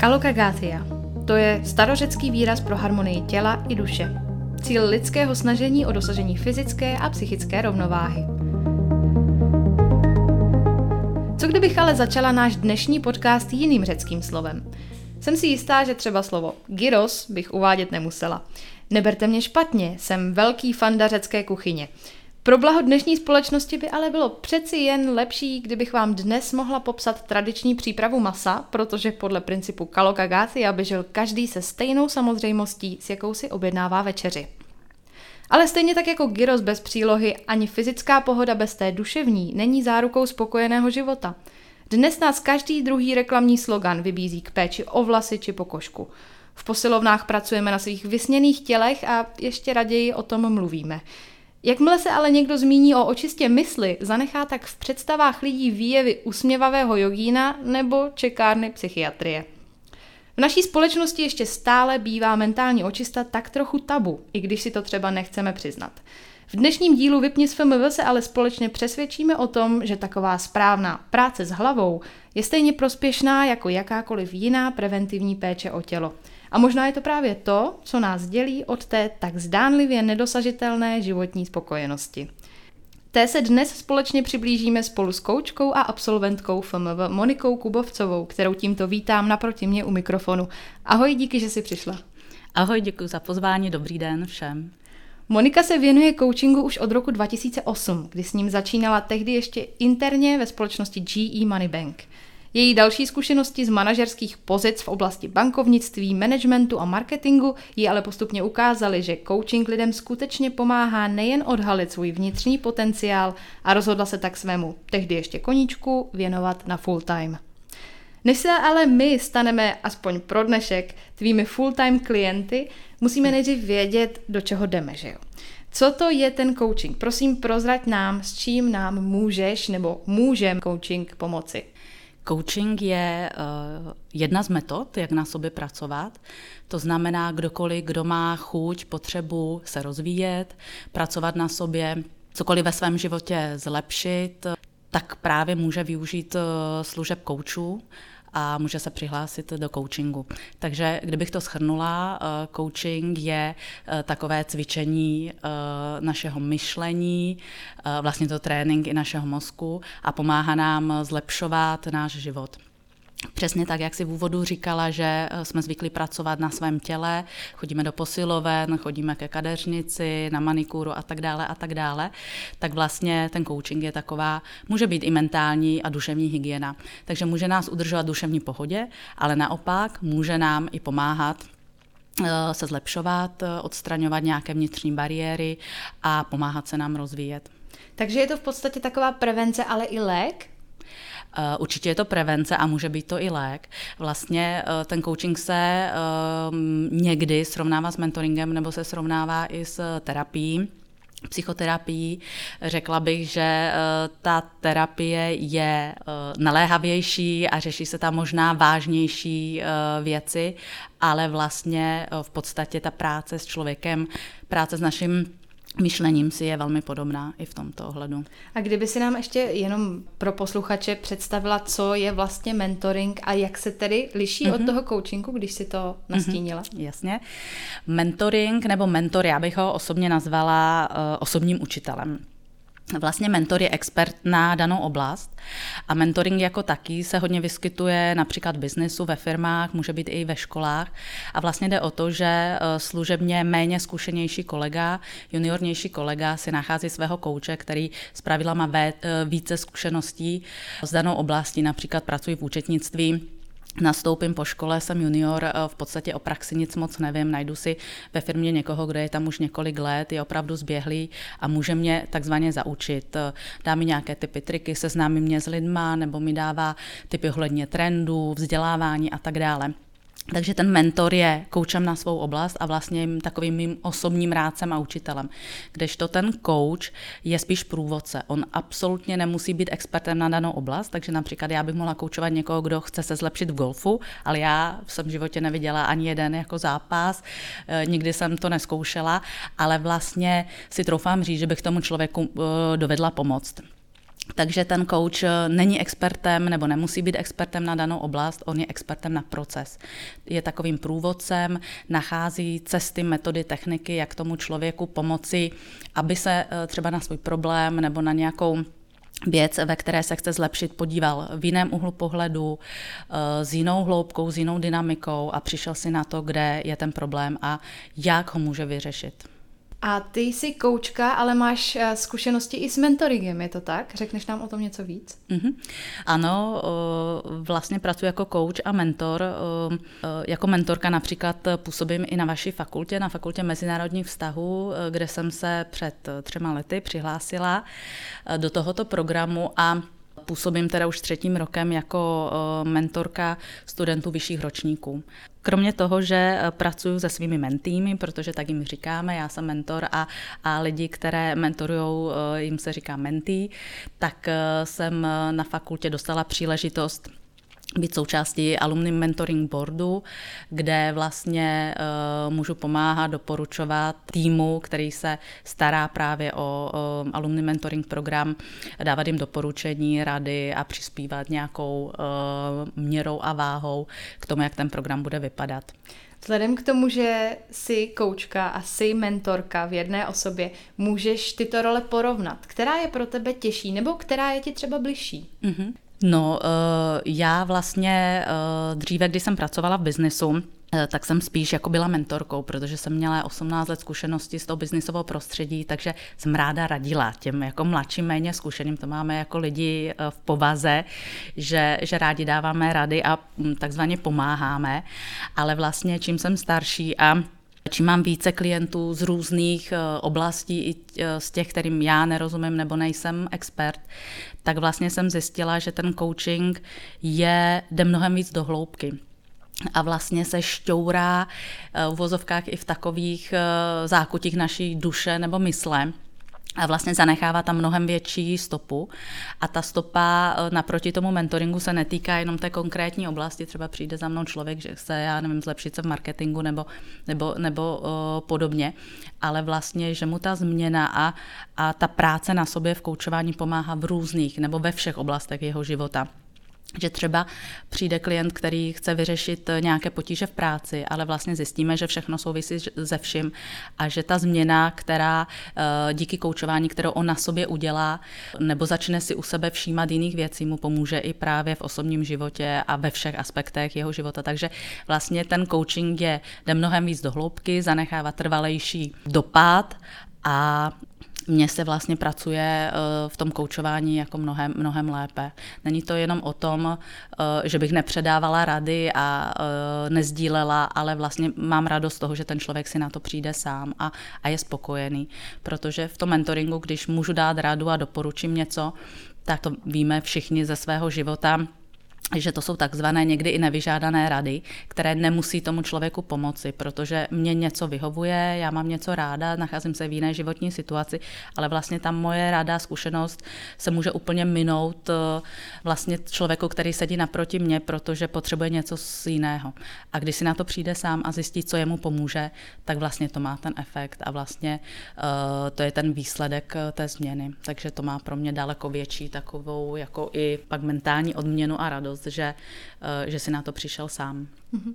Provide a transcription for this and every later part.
Kalokagathia. To je starořecký výraz pro harmonii těla i duše. Cíl lidského snažení o dosažení fyzické a psychické rovnováhy. Co kdybych ale začala náš dnešní podcast jiným řeckým slovem? Jsem si jistá, že třeba slovo gyros bych uvádět nemusela. Neberte mě špatně, jsem velký fanda řecké kuchyně. Pro blaho dnešní společnosti by ale bylo přeci jen lepší, kdybych vám dnes mohla popsat tradiční přípravu masa, protože podle principu kalokagaty aby žil každý se stejnou samozřejmostí, s jakou si objednává večeři. Ale stejně tak jako gyros bez přílohy, ani fyzická pohoda bez té duševní není zárukou spokojeného života. Dnes nás každý druhý reklamní slogan vybízí k péči o vlasy či pokožku. V posilovnách pracujeme na svých vysněných tělech a ještě raději o tom mluvíme. Jakmile se ale někdo zmíní o očistě mysli, zanechá tak v představách lidí výjevy usměvavého jogína nebo čekárny psychiatrie. V naší společnosti ještě stále bývá mentální očista tak trochu tabu, i když si to třeba nechceme přiznat. V dnešním dílu Vypni s FMV se ale společně přesvědčíme o tom, že taková správná práce s hlavou je stejně prospěšná jako jakákoliv jiná preventivní péče o tělo – a možná je to právě to, co nás dělí od té tak zdánlivě nedosažitelné životní spokojenosti. Té se dnes společně přiblížíme spolu s koučkou a absolventkou FMV Monikou Kubovcovou, kterou tímto vítám naproti mě u mikrofonu. Ahoj, díky, že jsi přišla. Ahoj, děkuji za pozvání, dobrý den všem. Monika se věnuje coachingu už od roku 2008, kdy s ním začínala tehdy ještě interně ve společnosti GE Money Bank. Její další zkušenosti z manažerských pozic v oblasti bankovnictví, managementu a marketingu jí ale postupně ukázaly, že coaching lidem skutečně pomáhá nejen odhalit svůj vnitřní potenciál a rozhodla se tak svému tehdy ještě koníčku věnovat na full time. Než se ale my staneme aspoň pro dnešek tvými full-time klienty, musíme nejdřív vědět, do čeho jdeme, že jo? Co to je ten coaching? Prosím, prozrať nám, s čím nám můžeš nebo můžem coaching pomoci. Coaching je uh, jedna z metod, jak na sobě pracovat. To znamená, kdokoliv, kdo má chuť, potřebu se rozvíjet, pracovat na sobě, cokoliv ve svém životě zlepšit, tak právě může využít uh, služeb koučů a může se přihlásit do coachingu. Takže kdybych to schrnula, eh, coaching je eh, takové cvičení eh, našeho myšlení, vlastně to trénink i našeho mozku a pomáhá nám zlepšovat náš život. Přesně tak, jak si v úvodu říkala, že eh, jsme zvykli pracovat na svém těle, chodíme do posiloven, chodíme ke kadeřnici, na manikuru a tak dále a tak dále, tak vlastně ten coaching je taková, může být i mentální a duševní hygiena. Takže může nás udržovat duševní pohodě, ale naopak může nám i pomáhat eh, se zlepšovat, eh, odstraňovat nějaké vnitřní bariéry a pomáhat se nám rozvíjet. Takže je to v podstatě taková prevence, ale i lék? Eh, určitě je to prevence a může být to i lék. Vlastně eh, ten coaching se eh, někdy srovnává s mentoringem nebo se srovnává i s terapií psychoterapii. Řekla bych, že ta terapie je naléhavější a řeší se tam možná vážnější věci, ale vlastně v podstatě ta práce s člověkem, práce s naším myšlením si je velmi podobná i v tomto ohledu. A kdyby si nám ještě jenom pro posluchače představila, co je vlastně mentoring a jak se tedy liší mm-hmm. od mhm. toho coachingu, když si to nastínila? Mm-hmm, jasně. Mentoring nebo mentor, já bych ho osobně nazvala uh, osobním učitelem. Vlastně mentor je expert na danou oblast a mentoring jako taký se hodně vyskytuje například v biznesu, ve firmách, může být i ve školách. A vlastně jde o to, že eh, služebně méně zkušenější kolega, juniornější kolega si nachází svého kouče, který z pravidla má eh, více zkušeností s danou oblastí, například pracují v účetnictví, nastoupím po škole, jsem junior, eh, v podstatě o praxi nic moc nevím, najdu si ve firmě někoho, kdo je tam už několik let, je opravdu zběhlý a může mě takzvaně zaučit. Eh, dá mi nějaké typy, triky, seznámí mě s lidma, nebo mi dává typy ohledně trendů, vzdělávání a tak dále. Takže ten mentor je koučem na svou oblast a vlastně takovým mým osobním rádcem a učitelem. Kdežto ten coach je spíš průvodce. On absolutně nemusí být expertem na danou oblast, takže například já bych mohla koučovat někoho, kdo chce se zlepšit v golfu, ale já jsem v životě neviděla ani jeden jako zápas, eh, nikdy jsem to neskoušela, ale vlastně si troufám říct, že bych tomu člověku eh, dovedla pomoct. Takže ten coach eh, není expertem nebo nemusí být expertem na danou oblast, on je expertem na proces. Je takovým průvodcem, nachází cesty, metody, techniky, jak tomu člověku pomoci, aby se eh, třeba na svůj problém nebo na nějakou věc, ve které se chce zlepšit, podíval v jiném úhlu pohledu, eh, s jinou hloubkou, s jinou dynamikou a přišel si na to, kde je ten problém a jak ho může vyřešit. A ty jsi koučka, ale máš eh, zkušenosti i s mentoringem, je to tak? Řekneš nám o tom něco víc? Mm-hmm. Ano, vlastně pracuji jako coach a mentor. Jako mentorka například působím i na vaší fakultě, na fakultě mezinárodních vztahů, kde jsem se před třema lety přihlásila eh, do tohoto programu a Působím teda už třetím rokem jako eh, mentorka studentů vyšších ročníků. Kromě toho, že eh, pracuji se svými mentými, protože tak jim říkáme, já jsem mentor a, a lidi, které mentorují, eh, jim se říká mentý, tak jsem na fakultě dostala příležitost být součástí alumni mentoring boardu, kde vlastně uh, můžu pomáhat, doporučovat týmu, který se stará právě o uh, alumni mentoring program, dávat jim doporučení, rady a přispívat nějakou uh, měrou a váhou k tomu, jak ten program bude vypadat. Vzhledem k tomu, že jsi koučka a jsi mentorka v jedné osobě, můžeš tyto role porovnat. Která je pro tebe těžší nebo která je ti třeba bližší? Mm-hmm. No, eh, já vlastně eh, dříve, když jsem pracovala v biznesu, eh, tak jsem spíš jako byla mentorkou, protože jsem měla 18 let zkušenosti z toho biznisového prostředí, takže jsem ráda radila těm jako mladším, méně zkušeným, to máme jako lidi v povaze, že, že rádi dáváme rady a hm, takzvaně pomáháme, ale vlastně čím jsem starší a Čím mám více klientů z různých eh, oblastí, i eh, z těch, kterým já nerozumím nebo nejsem expert, tak vlastně jsem zjistila, že ten coaching je, jde mnohem víc do hloubky. A vlastně se šťourá eh, v vozovkách i v takových zákutích naší duše nebo mysle, a vlastně zanechává tam mnohem větší stopu. A ta stopa e, naproti tomu mentoringu se netýká jenom té konkrétní oblasti. Třeba přijde za mnou člověk, že chce, já nevím, zlepšit se v marketingu nebo, nebo, nebo uh, podobně, ale vlastně, že mu ta změna a, a ta práce na sobě v koučování pomáhá v různých nebo ve všech oblastech jeho života že třeba přijde klient, který chce vyřešit nějaké potíže v práci, ale vlastně zjistíme, že všechno souvisí se vším a že ta změna, která eh, díky koučování, kterou on na sobě udělá, nebo začne si u sebe všímat jiných věcí, mu pomůže i právě v osobním životě a ve všech aspektech jeho života. Takže vlastně ten coaching je, jde mnohem víc do hloubky, zanechává trvalejší dopad a mně se vlastně pracuje eh, v tom koučování jako mnohem, mnohem lépe. Není to jenom o tom, eh, že bych nepředávala rady a eh, nezdílela, ale vlastně mám radost z toho, že ten člověk si na to přijde sám a, a je spokojený. Protože v tom mentoringu, když můžu dát radu a doporučím něco, tak to víme všichni ze svého života, že to jsou takzvané někdy i nevyžádané rady, které nemusí tomu člověku pomoci, protože mě něco vyhovuje, já mám něco ráda, nacházím se v jiné životní situaci, ale vlastně tam moje ráda zkušenost se může úplně minout eh, vlastně člověku, který sedí naproti mě, protože potřebuje něco z jiného. A když si na to přijde sám a zjistí, co jemu pomůže, tak vlastně to má ten efekt a vlastně uh, to je ten výsledek eh, té změny. Takže to má pro mě daleko větší takovou jako i pak mentální odměnu a radost radost, že, eh, že si na to přišel sám. Mhm.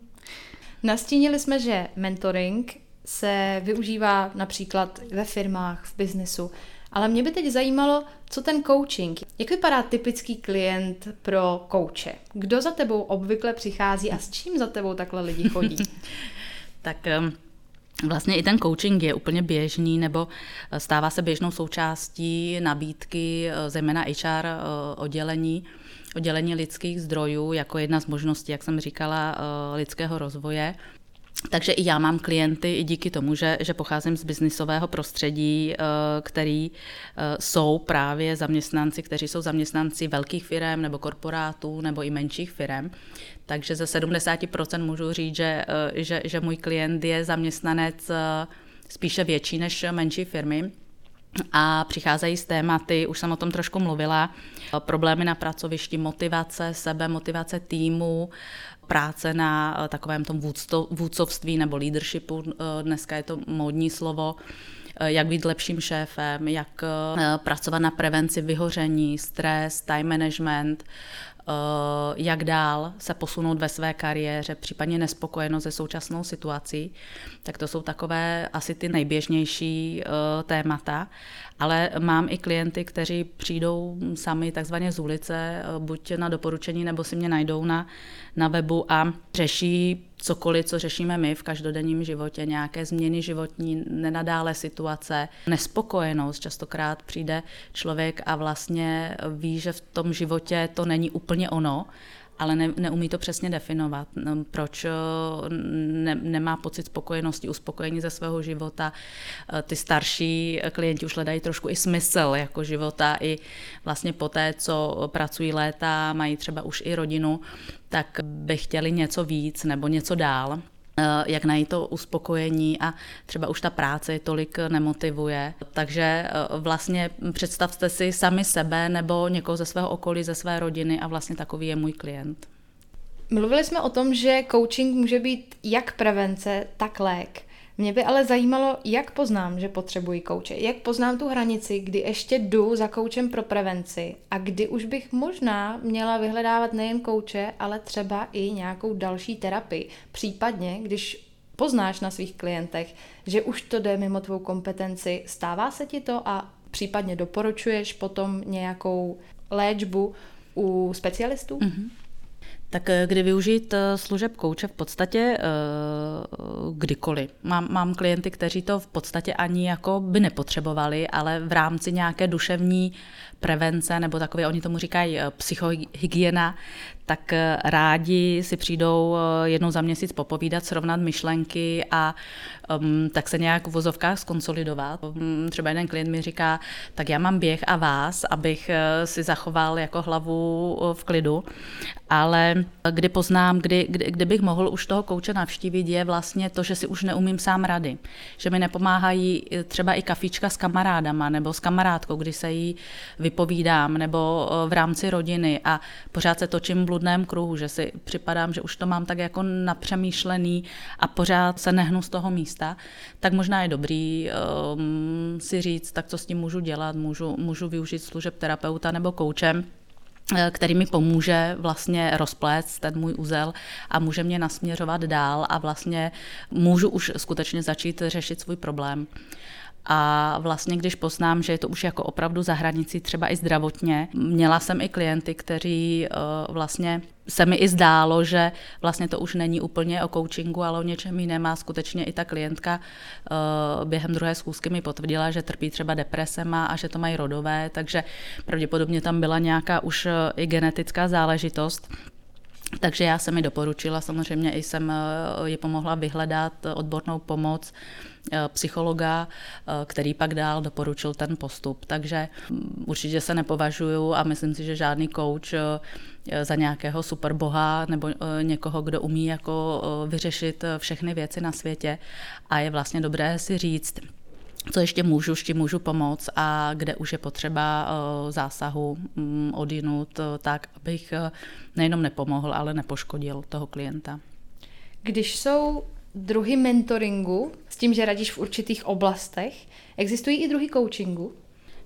Nastínili jsme, že mentoring se využívá například ve firmách, v biznesu, ale mě by teď zajímalo, co ten coaching. Jak vypadá typický klient pro kouče? Kdo za tebou obvykle přichází a s čím za tebou takhle lidi chodí? tak ehm, Vlastně i ten coaching je úplně běžný, nebo eh, stává se běžnou součástí nabídky, zejména HR oddělení oddělení lidských zdrojů jako jedna z možností, jak jsem říkala, eh, lidského rozvoje. Takže i já mám klienty i díky tomu, že, že pocházím z biznisového prostředí, eh, který eh, jsou právě zaměstnanci, kteří jsou zaměstnanci velkých firm nebo korporátů nebo i menších firm. Takže ze 70% můžu říct, že, že, že můj klient je zaměstnanec spíše větší než menší firmy a přicházejí z tématy, už jsem o tom trošku mluvila, problémy na pracovišti, motivace sebe, motivace týmu, práce na eh, takovém tom vůdcovství nebo leadershipu, eh, dneska je to módní slovo, jak být lepším šéfem, jak pracovat na prevenci vyhoření, stres, time management, Eh, jak dál se posunout ve své kariéře, případně nespokojenost se současnou situací, tak to jsou takové asi ty nejběžnější eh, témata. Ale mám i klienty, kteří přijdou sami takzvaně z ulice, eh, buď na doporučení, nebo si mě najdou na, na webu a řeší cokoliv, co řešíme my v každodenním životě, nějaké změny životní, nenadále situace, nespokojenost. Častokrát přijde člověk a vlastně ví, že v tom životě to není úplně ono, ale ne, neumí to přesně definovat. No, proč eh, ne, nemá pocit spokojenosti, uspokojení ze svého života. Eh, ty starší klienti už hledají trošku i smysl jako života, i vlastně po té, co pracují léta, mají třeba už i rodinu, tak by chtěli něco víc nebo něco dál. Eh, jak najít to uspokojení a třeba už ta práce tolik nemotivuje. Takže eh, vlastně představte si sami sebe nebo někoho ze svého okolí, ze své rodiny a vlastně takový je můj klient. Mluvili jsme o tom, že coaching může být jak prevence, tak lék. Mě by ale zajímalo, jak poznám, že potřebuji kouče. Jak poznám tu hranici, kdy ještě jdu za koučem pro prevenci a kdy už bych možná měla vyhledávat nejen kouče, ale třeba i nějakou další terapii. Případně, když poznáš na svých klientech, že už to jde mimo tvou kompetenci, stává se ti to a případně doporučuješ potom nějakou léčbu u specialistů? Mm-hmm. Tak eh, kdy využít eh, služeb kouče v podstatě eh, kdykoliv. Mám, mám klienty, kteří to v podstatě ani jako by nepotřebovali, ale v rámci nějaké duševní prevence, nebo takové, oni tomu říkají psychohygiena, tak rádi si přijdou jednou za měsíc popovídat, srovnat myšlenky a um, tak se nějak v vozovkách skonsolidovat. Um, třeba jeden klient mi říká, tak já mám běh a vás, abych si zachoval jako hlavu v klidu ale kdy poznám, kdy, kdy, kdy bych mohl už toho kouče navštívit, je vlastně to, že si už neumím sám rady. Že mi nepomáhají třeba i kafička s kamarádama nebo s kamarádkou, kdy se jí vypovídám, nebo v rámci rodiny a pořád se točím v bludném kruhu, že si připadám, že už to mám tak jako napřemýšlený a pořád se nehnu z toho místa, tak možná je dobrý um, si říct, tak co s tím můžu dělat, můžu, můžu využít služeb terapeuta nebo koučem, Eh, který mi pomůže vlastně rozplést ten můj úzel a může mě nasměřovat dál a vlastně můžu už skutečně začít řešit svůj problém. A vlastně, když poznám, že je to už jako opravdu za hranicí, třeba i zdravotně, měla jsem i klienty, kteří uh, vlastně se mi i zdálo, že vlastně to už není úplně o coachingu, ale o něčem jiném. A skutečně i ta klientka uh, během druhé schůzky mi potvrdila, že trpí třeba depresema a že to mají rodové, takže pravděpodobně tam byla nějaká už uh, i genetická záležitost. Takže já jsem mi doporučila, samozřejmě i jsem ji pomohla vyhledat odbornou pomoc Eh, psychologa, eh, který pak dál doporučil ten postup. Takže mm, určitě se nepovažuju a myslím si, že žádný coach eh, za nějakého superboha nebo někoho, kdo umí jako vyřešit všechny věci na světě a je vlastně dobré si říct, co ještě můžu, s můžu pomoct a kde už je potřeba zásahu mm, odinut tak, abych nejenom nepomohl, ale nepoškodil toho klienta. Když jsou druhy mentoringu s tím, že radíš v určitých oblastech. Existují i druhy coachingu?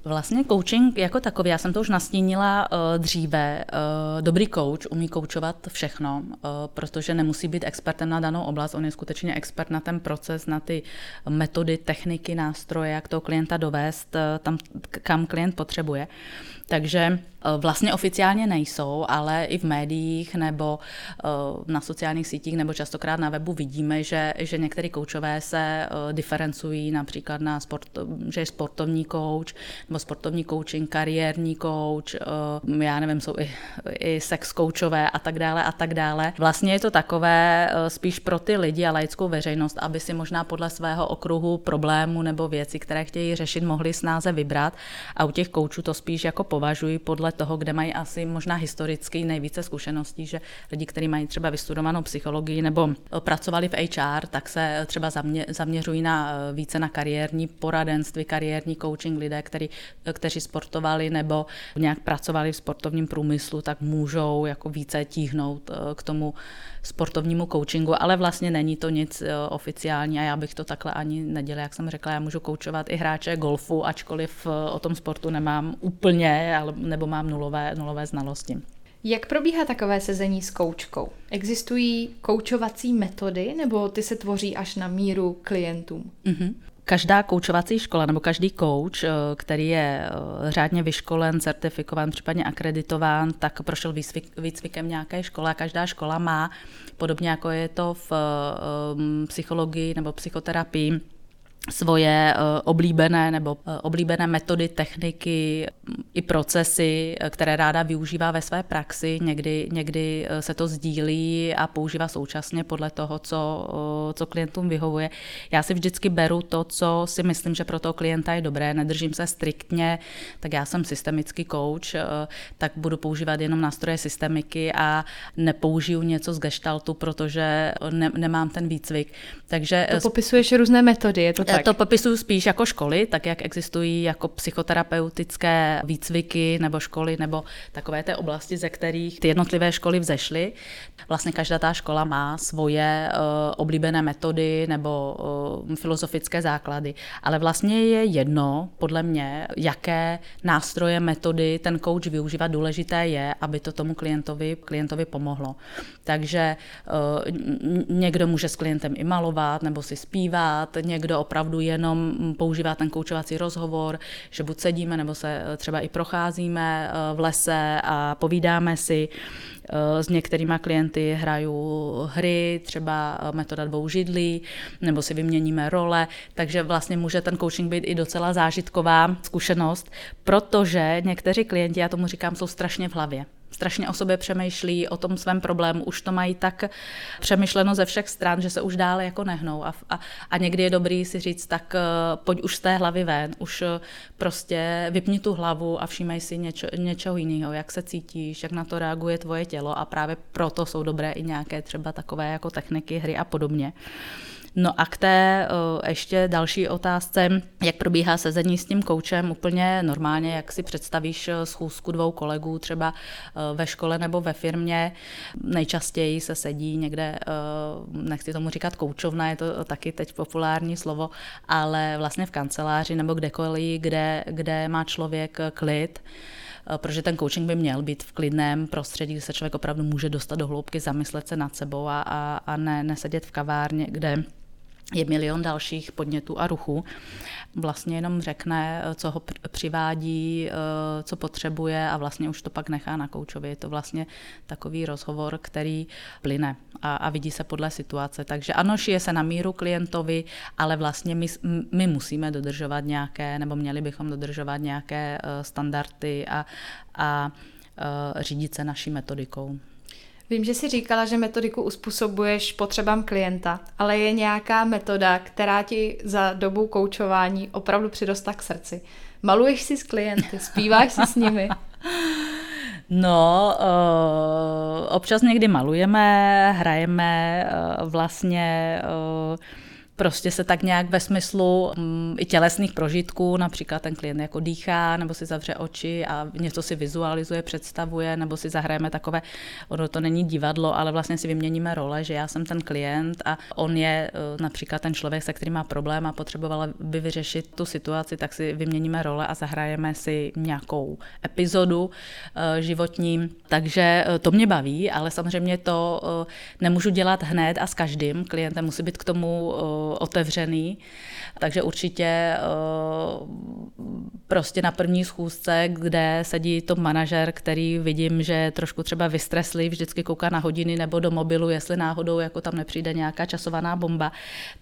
Vlastně coaching jako takový, já jsem to už nastínila uh, dříve, uh, dobrý coach umí koučovat všechno, uh, protože nemusí být expertem na danou oblast, on je skutečně expert na ten proces, na ty metody, techniky, nástroje, jak toho klienta dovést uh, tam, kam klient potřebuje. Takže Eh, vlastně oficiálně nejsou, ale i v médiích nebo eh, na sociálních sítích nebo častokrát na webu vidíme, že, že některé koučové se eh, diferencují například na sport, že je sportovní kouč nebo sportovní coaching, kariérní kouč, já nevím, jsou i, i sex koučové a tak dále a tak dále. Vlastně je to takové spíš pro ty lidi a laickou veřejnost, aby si možná podle svého okruhu problému nebo věci, které chtějí řešit, mohli snáze vybrat a u těch koučů to spíš jako považuji podle toho, kde mají asi možná historicky nejvíce zkušeností, že lidi, kteří mají třeba vystudovanou psychologii nebo pracovali v HR, tak se třeba zamě, zaměřují na, více na kariérní poradenství, kariérní coaching. Lidé, který, kteří sportovali nebo nějak pracovali v sportovním průmyslu, tak můžou jako více tíhnout k tomu sportovnímu coachingu, ale vlastně není to nic eh, oficiální a já bych to takhle ani nedělala, jak jsem řekla, já můžu koučovat i hráče golfu, ačkoliv eh, o tom sportu nemám úplně, nebo mám nulové, nulové znalosti. Jak probíhá takové sezení s koučkou? Existují koučovací metody nebo ty se tvoří až na míru klientům? Mm-hmm. Každá koučovací škola nebo každý kouč, eh, který je eh, řádně vyškolen, certifikován, případně akreditován, tak prošel výcvik, výcvikem nějaké školy a každá škola má, podobně jako je to v eh, psychologii nebo psychoterapii, svoje eh, oblíbené nebo eh, oblíbené metody, techniky i procesy, eh, které ráda využívá ve své praxi. Někdy, někdy se to sdílí a používá současně podle toho, co, co klientům vyhovuje. Já si vždycky beru to, co si myslím, že pro toho klienta je dobré, nedržím se striktně, tak já jsem systemický coach, tak budu používat jenom nástroje systemiky a nepoužiju něco z gestaltu, protože ne, nemám ten výcvik. Takže to popisuješ různé metody, je to tak? Tak. To popisuju spíš jako školy, tak jak existují jako psychoterapeutické výcviky nebo školy nebo takové té oblasti, ze kterých ty jednotlivé školy vzešly. Vlastně každá ta škola má svoje uh, oblíbené metody nebo uh, filozofické základy, ale vlastně je jedno, podle mě, jaké nástroje, metody ten coach využívá. Důležité je, aby to tomu klientovi, klientovi pomohlo. Takže uh, někdo může s klientem i malovat nebo si zpívat, někdo opravdu opravdu jenom používá ten koučovací rozhovor, že buď sedíme nebo se eh, třeba i procházíme eh, v lese a povídáme si. Eh, s některýma klienty hraju hry, třeba metoda dvou židlí, nebo si vyměníme role, takže vlastně může ten coaching být i docela zážitková zkušenost, protože někteří klienti, já tomu říkám, jsou strašně v hlavě strašně o sobě přemýšlí, o tom svém problému, už to mají tak přemýšleno ze všech stran, že se už dále jako nehnou. A, a, a někdy je dobrý si říct, tak uh, pojď už z té hlavy ven, už uh, prostě vypni tu hlavu a všímej si něčo, něčeho jiného, jak se cítíš, jak na to reaguje tvoje tělo a právě proto jsou dobré i nějaké třeba takové jako techniky hry a podobně. No a k té ještě další otázce, jak probíhá sezení s tím koučem úplně normálně, jak si představíš schůzku dvou kolegů třeba ve škole nebo ve firmě. Nejčastěji se sedí někde, nechci tomu říkat koučovna, je to taky teď populární slovo, ale vlastně v kanceláři nebo kdekoliv, kde, kde má člověk klid, protože ten coaching by měl být v klidném prostředí, kde se člověk opravdu může dostat do hloubky, zamyslet se nad sebou a, a, a ne, nesedět v kavárně, kde je milion dalších podnětů a ruchů. Vlastně jenom řekne, co ho přivádí, eh, co potřebuje a vlastně už to pak nechá na koučovi. Je to vlastně takový rozhovor, který plyne a, a vidí se podle situace. Takže ano, šije se na míru klientovi, ale vlastně my, my musíme dodržovat nějaké, nebo měli bychom dodržovat nějaké eh, standardy a, a eh, řídit se naší metodikou. Vím, že jsi říkala, že metodiku uspůsobuješ potřebám klienta, ale je nějaká metoda, která ti za dobu koučování opravdu přidostá k srdci. Maluješ si s klienty, zpíváš si s nimi? No, uh, občas někdy malujeme, hrajeme, uh, vlastně uh, prostě se tak nějak ve smyslu um, i tělesných prožitků, například ten klient jako dýchá, nebo si zavře oči a něco si vizualizuje, představuje, nebo si zahrajeme takové, ono to není divadlo, ale vlastně si vyměníme role, že já jsem ten klient a on je uh, například ten člověk, se kterým má problém a potřebovala by vyřešit tu situaci, tak si vyměníme role a zahrajeme si nějakou epizodu uh, životní. Takže uh, to mě baví, ale samozřejmě to nemůžu dělat hned a s každým klientem, musí být k tomu otevřený. Takže určitě eh, prostě na první schůzce, kde sedí to manažer, který vidím, že trošku třeba vystreslý, vždycky kouká na hodiny nebo do mobilu, jestli náhodou jako tam nepřijde nějaká časovaná bomba,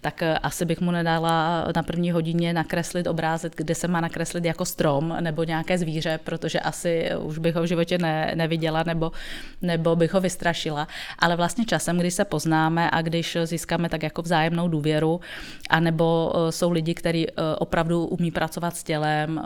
tak eh, asi bych mu nedala na první hodině nakreslit obrázek, kde se má nakreslit jako strom nebo nějaké zvíře, protože asi už bych ho v životě ne, neviděla nebo, nebo bych ho vystrašila. Ale vlastně časem, když se poznáme a když získáme tak jako vzájemnou důvěru, hrajou, anebo jsou lidi, kteří opravdu umí pracovat s tělem,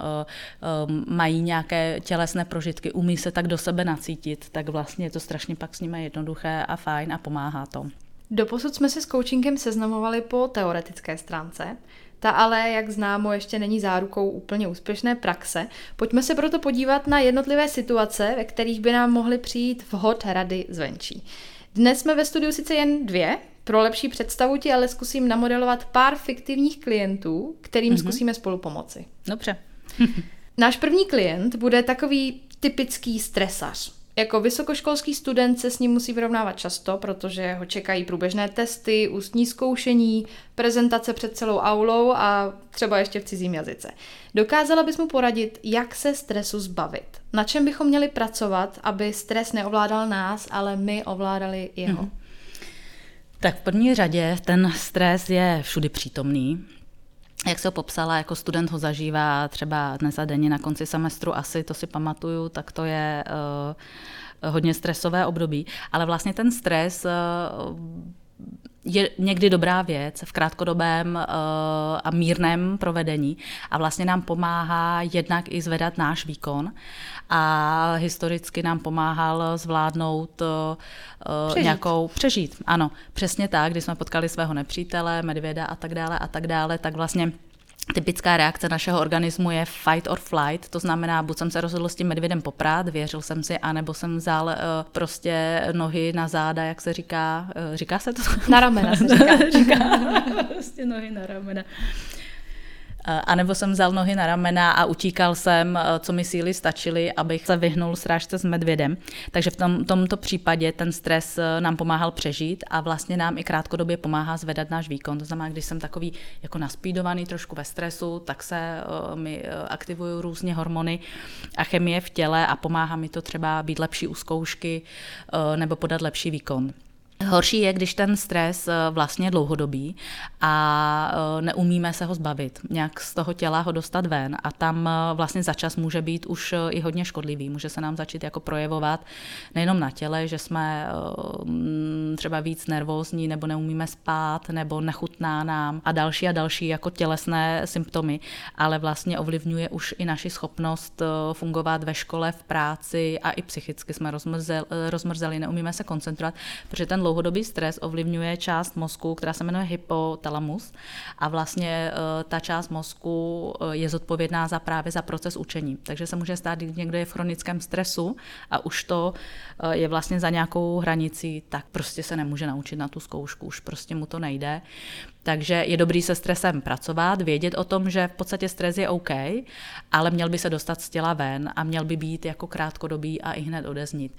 mají nějaké tělesné prožitky, umí se tak do sebe nacítit, tak vlastně je to strašně pak s nimi jednoduché a fajn a pomáhá to. Doposud jsme se s coachingem seznamovali po teoretické stránce. Ta ale, jak známo, ještě není zárukou úplně úspěšné praxe. Pojďme se proto podívat na jednotlivé situace, ve kterých by nám mohly přijít vhod rady zvenčí. Dnes jsme ve studiu sice jen dvě, pro lepší představu ti ale zkusím namodelovat pár fiktivních klientů, kterým mm-hmm. zkusíme spolu pomoci. Dobře. Náš první klient bude takový typický stresař. Jako vysokoškolský student se s ním musí vyrovnávat často, protože ho čekají průběžné testy, ústní zkoušení, prezentace před celou aulou a třeba ještě v cizím jazyce. Dokázala bys mu poradit, jak se stresu zbavit? Na čem bychom měli pracovat, aby stres neovládal nás, ale my ovládali jeho? Hmm. Tak v první řadě ten stres je všudy přítomný jak se ho popsala, jako student ho zažívá třeba dnes a denně na konci semestru asi, to si pamatuju, tak to je uh, hodně stresové období. Ale vlastně ten stres uh, je někdy dobrá věc v krátkodobém uh, a mírném provedení a vlastně nám pomáhá jednak i zvedat náš výkon a historicky nám pomáhal zvládnout uh, přežít. nějakou přežít. Ano, přesně tak, když jsme potkali svého nepřítele, medvěda a tak dále a tak dále, tak vlastně Typická reakce našeho organismu je fight or flight, to znamená, buď jsem se rozhodl s tím medvědem poprát, věřil jsem si, anebo jsem vzal uh, prostě nohy na záda, jak se říká, uh, říká se to? Na ramena se říká. říká prostě nohy na ramena. A nebo jsem vzal nohy na ramena a utíkal jsem, eh, co mi síly stačily, abych se vyhnul srážce s medvědem. Takže v tom, tomto případě ten stres eh, nám pomáhal přežít a vlastně nám i krátkodobě pomáhá zvedat náš výkon. To znamená, když jsem takový jako naspídovaný, trošku ve stresu, tak se mi aktivují různě hormony a chemie v těle a pomáhá mi to třeba být lepší u zkoušky nebo podat lepší výkon. Horší je, když ten stres eh, vlastně dlouhodobý a eh, neumíme se ho zbavit, nějak z toho těla ho dostat ven a tam eh, vlastně za čas může být už i hodně škodlivý. Může se nám začít jako projevovat nejenom na těle, že jsme mm, třeba víc nervózní nebo neumíme spát nebo nechutná nám a další a další jako tělesné symptomy, ale vlastně ovlivňuje už i naši schopnost fungovat ve škole, v práci a i psychicky jsme rozmrzeli, rozmrzeli neumíme se koncentrovat, protože ten dlouhodobý stres ovlivňuje část mozku, která se jmenuje hypotalamus a vlastně eh, ta část mozku eh, je zodpovědná za právě za proces učení. Takže se může stát, když někdo je v chronickém stresu a už to eh, je vlastně za nějakou hranicí, tak prostě se nemůže naučit na tu zkoušku, už prostě mu to nejde. Takže je dobrý se stresem pracovat, vědět o tom, že v podstatě stres je OK, ale měl by se dostat z těla ven a měl by být jako krátkodobý a i hned odeznit.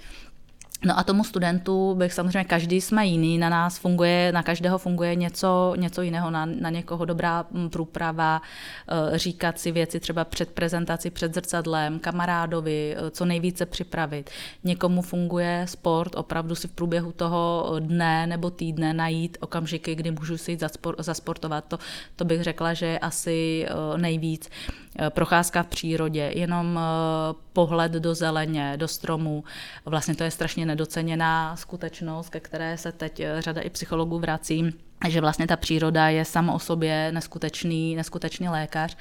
No a tomu studentu bych samozřejmě, každý jsme jiný, na nás funguje, na každého funguje něco, něco jiného, na, na někoho dobrá mm, průprava, eh, říkat si věci třeba před prezentací, před zrcadlem, kamarádovi, eh, co nejvíce připravit. Někomu funguje sport, opravdu si v průběhu toho dne nebo týdne najít okamžiky, kdy můžu si jít zasportovat. To, to bych řekla, že je asi eh, nejvíc. Procházka v přírodě, jenom pohled do zeleně, do stromů, vlastně to je strašně nedoceněná skutečnost, ke které se teď eh, řada i psychologů vrací že vlastně ta příroda je sama o sobě neskutečný, neskutečný lékař.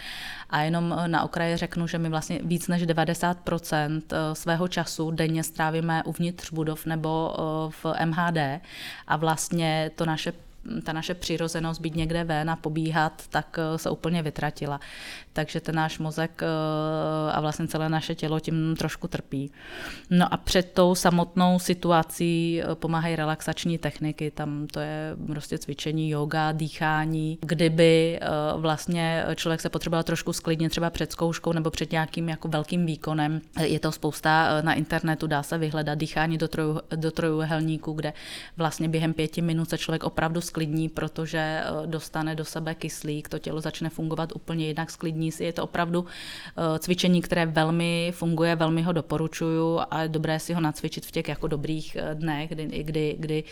A jenom eh, na okraji řeknu, že my vlastně víc než 90% eh, svého času denně strávíme uvnitř budov nebo v MHD a vlastně to naše ta naše přirozenost být někde ven a pobíhat, tak eh, se úplně vytratila. Takže ten náš mozek eh, a vlastně celé naše tělo tím trošku trpí. No a před tou samotnou situací eh, pomáhají relaxační techniky, tam to je prostě cvičení, yoga, dýchání, kdyby vlastně člověk se potřeboval trošku sklidnit třeba před zkouškou nebo před nějakým jako velkým výkonem. Je to spousta na internetu, dá se vyhledat dýchání do, troju, do trojuhelníku, kde vlastně během pěti minut se člověk opravdu sklidní, protože eh, dostane do sebe kyslík, to tělo začne fungovat úplně jinak, sklidní si. Je to opravdu eh, cvičení, které velmi funguje, velmi ho doporučuju a je dobré si ho nacvičit v těch jako dobrých eh, dnech, kdy, kdy, kdy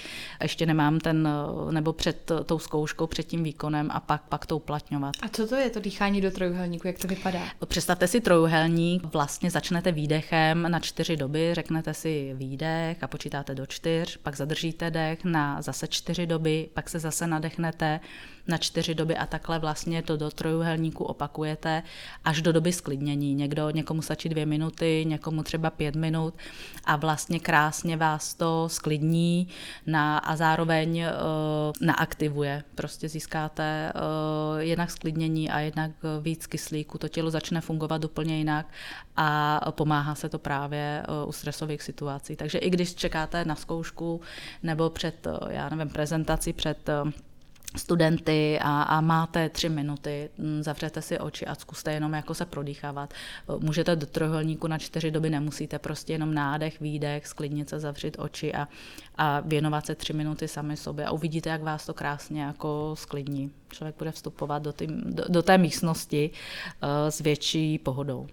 ještě nemám ten, nebo před tou zkouškou, před tím výkonem a pak, pak to uplatňovat. A co to je to dýchání do trojuhelníku, jak to vypadá? Představte si trojuhelník, vlastně začnete výdechem na čtyři doby, řeknete si výdech a počítáte do čtyř, pak zadržíte dech na zase čtyři doby, pak tak se zase nadechnete na čtyři doby a takhle vlastně to do trojuhelníku opakujete až do doby sklidnění. Někdo, někomu stačí dvě minuty, někomu třeba pět minut a vlastně krásně vás to sklidní na, a zároveň uh, naaktivuje. Prostě získáte uh, jednak sklidnění a jednak víc kyslíku. To tělo začne fungovat úplně jinak a pomáhá se to právě uh, u stresových situací. Takže i když čekáte na zkoušku nebo před, já nevím, prezentaci před studenty a, a máte tři minuty, mm, zavřete si oči a zkuste jenom jako se prodýchávat. Můžete do trojuhelníku na čtyři doby, nemusíte prostě jenom nádech, výdech, sklidnit se, zavřít oči a, a věnovat se tři minuty sami sobě a uvidíte, jak vás to krásně jako sklidní. Člověk bude vstupovat do, tý, do, do té místnosti uh, s větší pohodou.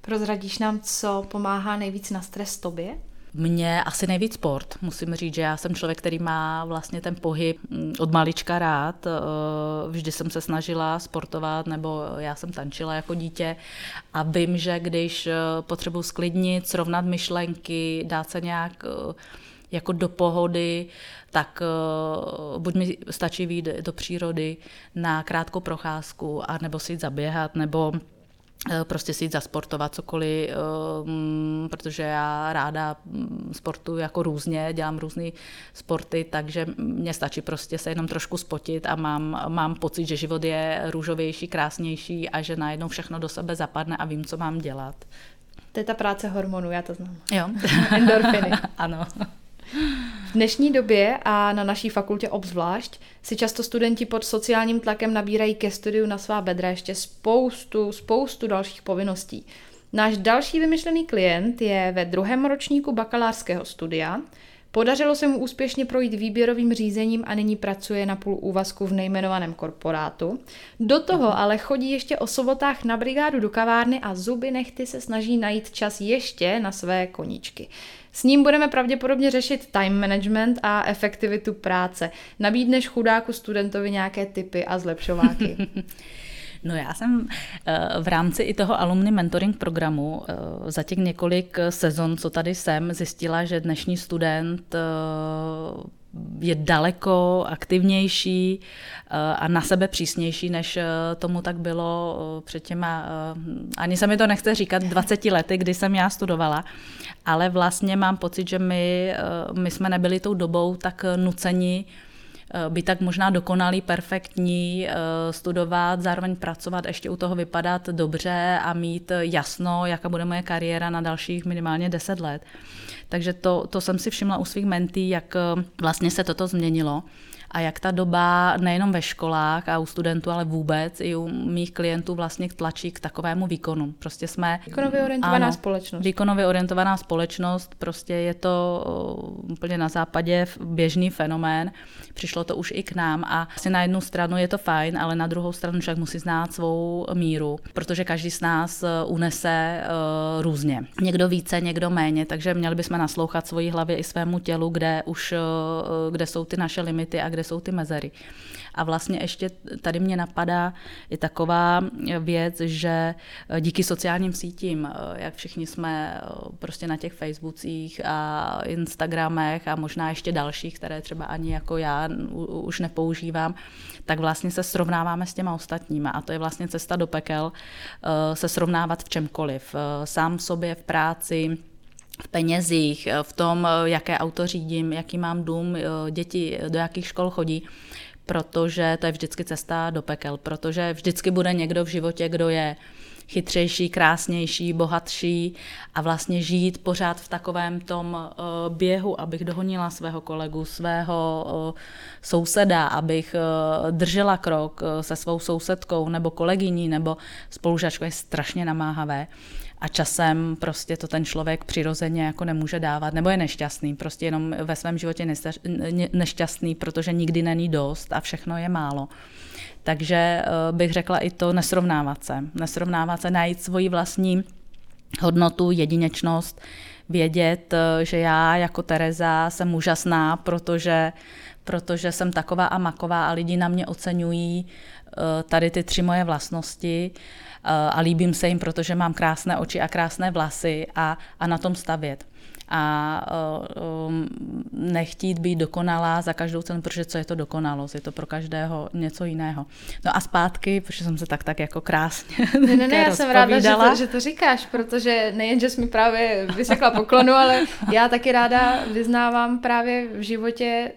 Prozradíš nám, co pomáhá nejvíc na stres tobě? Mě asi nejvíc sport. Musím říct, že já jsem člověk, který má vlastně ten pohyb mm, od malička rád. Eh, vždy jsem se snažila sportovat, nebo já jsem tančila jako dítě a vím, že když eh, potřebuji sklidnit, srovnat myšlenky, dát se nějak eh, jako do pohody, tak buď mi stačí výjít do přírody na krátkou procházku, a nebo si jít zaběhat, nebo prostě si jít zasportovat cokoliv, um, protože já ráda mm, sportuju jako různě, dělám různé sporty, takže mně stačí prostě se jenom trošku spotit a mám, mám pocit, že život je růžovější, krásnější a že najednou všechno do sebe zapadne a vím, co mám dělat. To je ta práce hormonů, já to znám. Jo. Endorfiny. ano. V dnešní době a na naší fakultě obzvlášť si často studenti pod sociálním tlakem nabírají ke studiu na svá bedra ještě spoustu, spoustu dalších povinností. Náš další vymyšlený klient je ve druhém ročníku bakalářského studia. Podařilo se mu úspěšně projít výběrovým řízením a nyní pracuje na půl úvazku v nejmenovaném korporátu. Do toho ale chodí ještě o sobotách na brigádu do kavárny a zuby nechty se snaží najít čas ještě na své koníčky. S ním budeme pravděpodobně řešit time management a efektivitu práce. Nabídneš chudáku studentovi nějaké typy a zlepšováky. No já jsem eh, v rámci i toho alumni mentoring programu eh, za těch několik sezon, co tady jsem, zjistila, že dnešní student eh, je daleko aktivnější a na sebe přísnější, než tomu tak bylo před těma, ani se mi to nechce říkat, 20 lety, kdy jsem já studovala, ale vlastně mám pocit, že my, my jsme nebyli tou dobou tak nuceni Eh, být tak možná dokonalý, perfektní, eh, studovat, zároveň pracovat, ještě u toho vypadat dobře a mít jasno, jaká bude moje kariéra na dalších minimálně 10 let. Takže to, to jsem si všimla u svých mentí, jak eh, vlastně se toto změnilo a jak ta doba nejenom ve školách a u studentů, ale vůbec i u mých klientů vlastně tlačí k takovému výkonu. Prostě jsme... Výkonově orientovaná ano, společnost. Výkonově orientovaná společnost, prostě je to úplně na západě běžný fenomén. Přišlo to už i k nám a asi na jednu stranu je to fajn, ale na druhou stranu člověk musí znát svou míru, protože každý z nás e, unese uh, různě. Někdo více, někdo méně, takže měli bychom naslouchat svoji hlavě i svému tělu, kde už, uh, kde jsou ty naše limity a kde jsou ty mezery. A vlastně ještě tady mě napadá i taková věc, že díky sociálním sítím, jak všichni jsme prostě na těch Facebookích a Instagramech a možná ještě dalších, které třeba ani jako já už nepoužívám, tak vlastně se srovnáváme s těma ostatníma a to je vlastně cesta do pekel, se srovnávat v čemkoliv. Sám sobě v práci, v penězích, v tom, jaké auto řídím, jaký mám dům, děti do jakých škol chodí, protože to je vždycky cesta do pekel, protože vždycky bude někdo v životě, kdo je chytřejší, krásnější, bohatší a vlastně žít pořád v takovém tom běhu, abych dohonila svého kolegu, svého souseda, abych držela krok se svou sousedkou nebo kolegyní nebo spolužačkou je strašně namáhavé a časem prostě to ten člověk přirozeně jako nemůže dávat, nebo je nešťastný, prostě jenom ve svém životě nešťastný, protože nikdy není dost a všechno je málo. Takže eh, bych řekla i to nesrovnávat se. Nesrovnávat se, najít svoji vlastní hodnotu, jedinečnost, vědět, eh, že já jako Tereza jsem úžasná, protože, protože jsem taková a maková a lidi na mě oceňují eh, tady ty tři moje vlastnosti a líbím se jim, protože mám krásné oči a krásné vlasy a, a na tom stavět. a um, nechtít být dokonalá za každou cenu, protože co je to dokonalost, je to pro každého něco jiného. No a zpátky, protože jsem se tak tak jako krásně Ne, ne, ne, já jsem ráda, že to, že to říkáš, protože nejen, že jsi mi právě vysekla poklonu, ale já taky ráda vyznávám právě v životě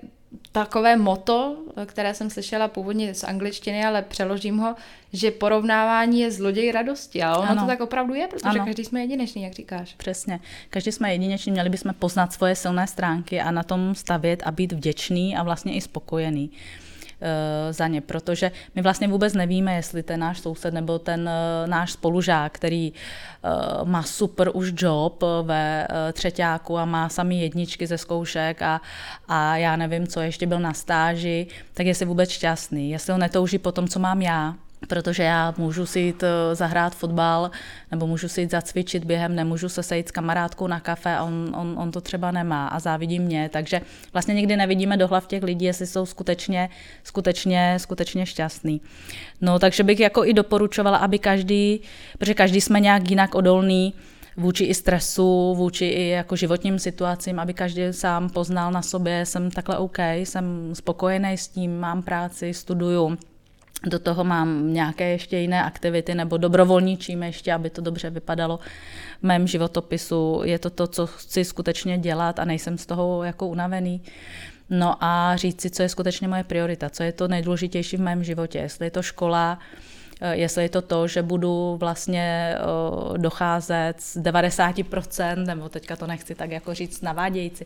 takové moto, které jsem slyšela původně z angličtiny, ale přeložím ho, že porovnávání je zloděj radosti. A ono ano. to tak opravdu je, protože ano. každý jsme jedinečný, jak říkáš. Přesně. Každý jsme jedineční, měli bychom poznat svoje silné stránky a na tom stavět a být vděčný a vlastně i spokojený. Eh, za ně, protože my vlastně vůbec nevíme, jestli ten náš soused nebo ten eh, náš spolužák, který eh, má super už job ve třetíku a má sami jedničky ze zkoušek a, a já nevím, co ještě byl na stáži, tak jestli vůbec šťastný, jestli ho netouží po tom, co mám já, protože já můžu si jít eh, zahrát fotbal nebo můžu si jít zacvičit během, nemůžu se sejít s kamarádkou na kafe on, on, on to třeba nemá a závidí mě, takže vlastně nikdy nevidíme do hlav těch lidí, jestli jsou skutečně, skutečně, skutečně šťastný. No takže bych jako i doporučovala, aby každý, protože každý jsme nějak jinak odolný, vůči i stresu, vůči i jako životním situacím, aby každý sám poznal na sobě, jsem takhle OK, jsem spokojený s tím, mám práci, studuju, do toho mám nějaké ještě jiné aktivity nebo dobrovolničím ještě, aby to dobře vypadalo v mém životopisu. Je to to, co chci skutečně dělat a nejsem z toho jako unavený. No a říct si, co je skutečně moje priorita, co je to nejdůležitější v mém životě. Jestli je to škola, eh, jestli je to to, že budu vlastně eh, docházet z 90%, nebo teďka to nechci tak jako říct navádějící,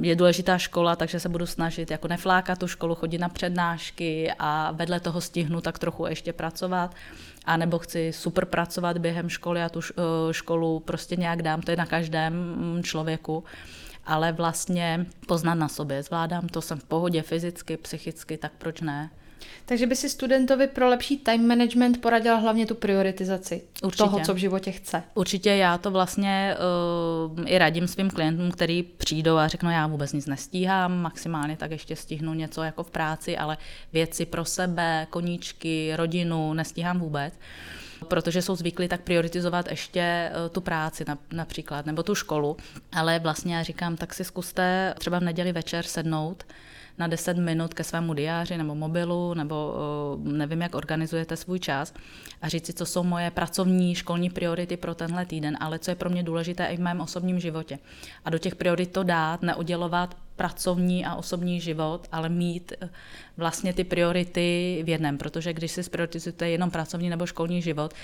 je důležitá škola, takže se budu snažit jako neflákat tu školu, chodit na přednášky a vedle toho stihnu tak trochu ještě pracovat. A nebo chci super pracovat během školy a tu eh, školu prostě nějak dám, to je na každém mm, člověku ale vlastně poznat na sobě. Zvládám to, jsem v pohodě fyzicky, psychicky, tak proč ne? Takže by si studentovi pro lepší time management poradila hlavně tu prioritizaci Určitě. toho, co v životě chce. Určitě já to vlastně uh, i radím svým klientům, který přijdou a řeknou, já vůbec nic nestíhám, maximálně tak ještě stihnu něco jako v práci, ale věci pro sebe, koníčky, rodinu nestíhám vůbec protože jsou zvyklí tak prioritizovat ještě eh, tu práci například, nebo tu školu. Ale vlastně já říkám, tak si zkuste třeba v neděli večer sednout na 10 minut ke svému diáři nebo mobilu, nebo nevím, jak organizujete svůj čas a říct si, co jsou moje pracovní, školní priority pro tenhle týden, ale co je pro mě důležité i v mém osobním životě. A do těch priorit to dát, neoddělovat pracovní a osobní život, ale mít eh, vlastně ty priority v jednom, protože když si prioritizujete jenom pracovní nebo školní život,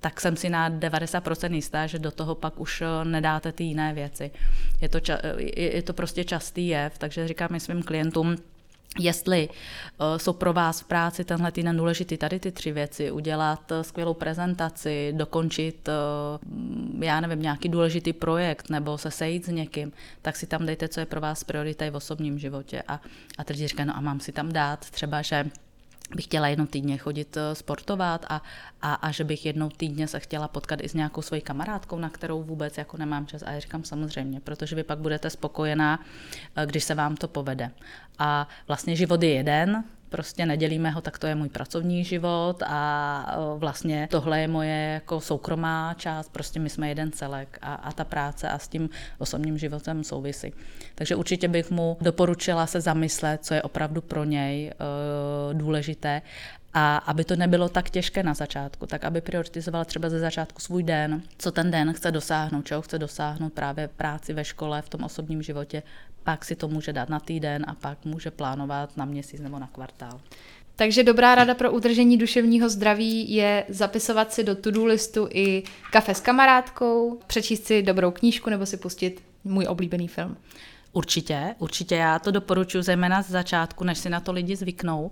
tak jsem si na 90% jistá, že do toho pak už eh, nedáte ty jiné věci. Je to, ča- je to prostě častý jev, takže říkám i svým klientům, Jestli uh, jsou pro vás v práci tenhle týden důležitý tady ty tři věci, udělat uh, skvělou prezentaci, dokončit, uh, já nevím, nějaký důležitý projekt nebo se sejít s někým, tak si tam dejte, co je pro vás priorita v osobním životě. A, a teď říkají, no a mám si tam dát třeba, že bych chtěla jednou týdně chodit eh, sportovat a, a, a že bych jednou týdně se chtěla potkat i s nějakou svojí kamarádkou, na kterou vůbec jako nemám čas. A já říkám samozřejmě, protože vy pak budete spokojená, eh, když se vám to povede. A vlastně život je jeden, prostě nedělíme ho, tak to je můj pracovní život a vlastně tohle je moje jako soukromá část, prostě my jsme jeden celek a, a ta práce a s tím osobním životem souvisí. Takže určitě bych mu doporučila se zamyslet, co je opravdu pro něj důležité a aby to nebylo tak těžké na začátku, tak aby prioritizoval třeba ze začátku svůj den, co ten den chce dosáhnout, čeho chce dosáhnout právě práci ve škole, v tom osobním životě, pak si to může dát na týden a pak může plánovat na měsíc nebo na kvartál. Takže dobrá rada pro udržení duševního zdraví je zapisovat si do to-do listu i kafe s kamarádkou, přečíst si dobrou knížku nebo si pustit můj oblíbený film. Určitě, určitě já to doporučuji zejména z začátku, než si na to lidi zvyknou.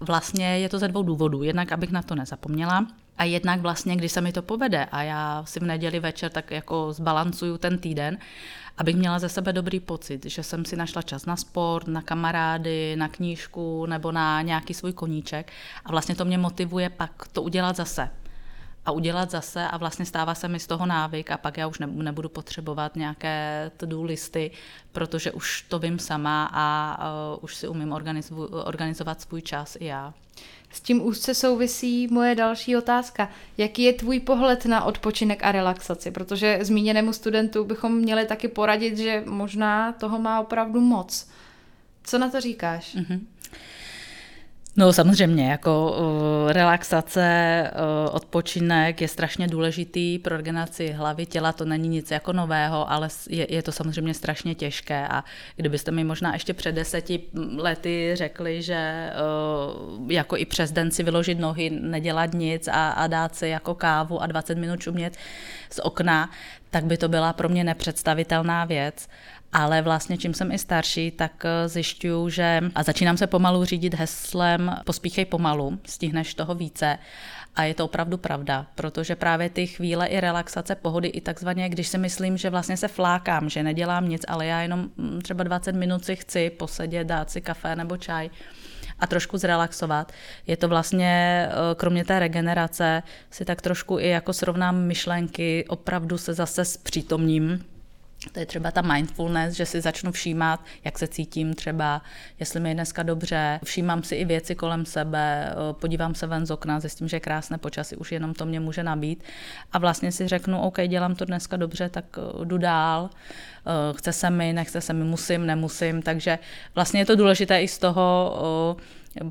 Vlastně je to ze dvou důvodů. Jednak, abych na to nezapomněla, a jednak vlastně, když se mi to povede a já si v neděli večer tak jako zbalancuju ten týden, abych měla ze sebe dobrý pocit, že jsem si našla čas na sport, na kamarády, na knížku nebo na nějaký svůj koníček a vlastně to mě motivuje pak to udělat zase. A udělat zase a vlastně stává se mi z toho návyk a pak já už nebudu potřebovat nějaké to-do listy, protože už to vím sama a uh, už si umím organizovat svůj čas i já. S tím úzce souvisí moje další otázka. Jaký je tvůj pohled na odpočinek a relaxaci? Protože zmíněnému studentu bychom měli taky poradit, že možná toho má opravdu moc. Co na to říkáš? Mm-hmm. No samozřejmě, jako uh, relaxace, uh, odpočinek je strašně důležitý pro regeneraci hlavy, těla, to není nic jako nového, ale je, je to samozřejmě strašně těžké. A kdybyste mi možná ještě před deseti lety řekli, že uh, jako i přes den si vyložit nohy, nedělat nic a, a dát si jako kávu a 20 minut čumět z okna, tak by to byla pro mě nepředstavitelná věc ale vlastně čím jsem i starší, tak eh, zjišťuju, že a začínám se pomalu řídit heslem pospíchej pomalu, stihneš toho více. A je to opravdu pravda, protože právě ty chvíle i relaxace, pohody, i takzvaně, když si myslím, že vlastně se flákám, že nedělám nic, ale já jenom mm, třeba 20 minut si chci posedět, dát si kafe nebo čaj, a trošku zrelaxovat. Je to vlastně, eh, kromě té regenerace, si tak trošku i jako srovnám myšlenky, opravdu se zase zpřítomním to je třeba ta mindfulness, že si začnu všímat, jak se cítím třeba, jestli mi je dneska dobře, všímám si i věci kolem sebe, eh, podívám se ven z okna, zjistím, že je krásné počasí, už jenom to mě může nabít. A vlastně si řeknu, OK, dělám to dneska dobře, tak eh, jdu dál, eh, chce se mi, nechce se mi, musím, nemusím, takže vlastně je to důležité i z toho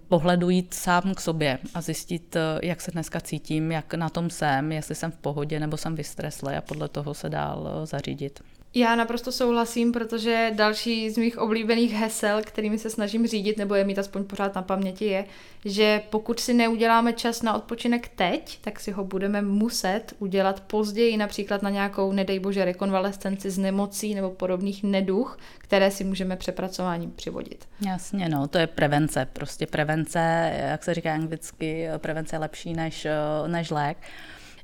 pohledu jít sám k sobě a zjistit, jak se dneska cítím, jak na tom jsem, jestli jsem v pohodě nebo jsem vystreslý a podle toho se dál zařídit. Já naprosto souhlasím, protože další z mých oblíbených hesel, kterými se snažím řídit, nebo je mít aspoň pořád na paměti, je, že pokud si neuděláme čas na odpočinek teď, tak si ho budeme muset udělat později, například na nějakou, nedej bože, rekonvalescenci z nemocí nebo podobných neduch, které si můžeme přepracováním přivodit. Jasně, no, to je prevence. Prostě prevence, jak se říká anglicky, prevence je lepší než, než lék.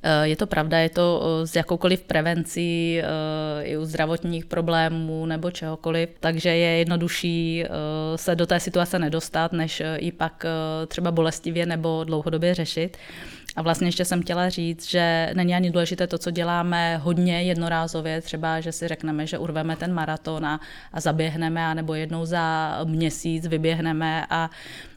Eh, je to pravda, je to eh, s jakoukoliv prevencí eh, i u zdravotních problémů nebo čehokoliv, takže je jednodušší se do té situace nedostat, než i pak třeba bolestivě nebo dlouhodobě řešit. A vlastně ještě jsem chtěla říct, že není ani důležité to, co děláme hodně jednorázově, třeba, že si řekneme, že urveme ten maraton a, a zaběhneme, anebo jednou za měsíc vyběhneme a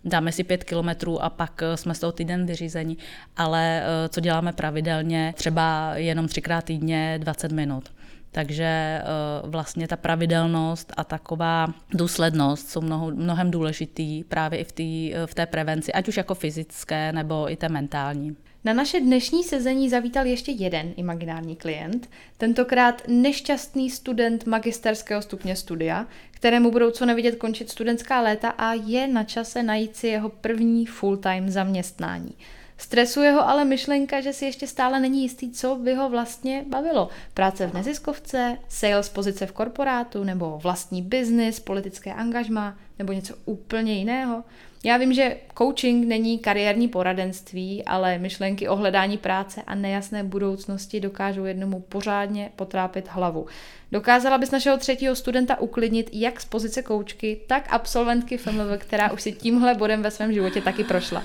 dáme si pět kilometrů a pak jsme z toho týden vyřízení, ale eh, co děláme pravidelně, třeba jenom třikrát týdně 20 minut. Takže eh, vlastně ta pravidelnost a taková důslednost jsou mnohem důležitý právě i v, tý, v té prevenci, ať už jako fyzické nebo i té mentální. Na naše dnešní sezení zavítal ještě jeden imaginární klient, tentokrát nešťastný student magisterského stupně studia, kterému budou co nevidět končit studentská léta a je na čase najít si jeho první full-time zaměstnání. Stresuje ho ale myšlenka, že si ještě stále není jistý, co by ho vlastně bavilo. Práce v neziskovce, sales pozice v korporátu, nebo vlastní biznis, politické angažma, nebo něco úplně jiného. Já vím, že coaching není kariérní poradenství, ale myšlenky o hledání práce a nejasné budoucnosti dokážou jednomu pořádně potrápit hlavu. Dokázala bys našeho třetího studenta uklidnit jak z pozice koučky, tak absolventky FMV, která už si tímhle bodem ve svém životě taky prošla.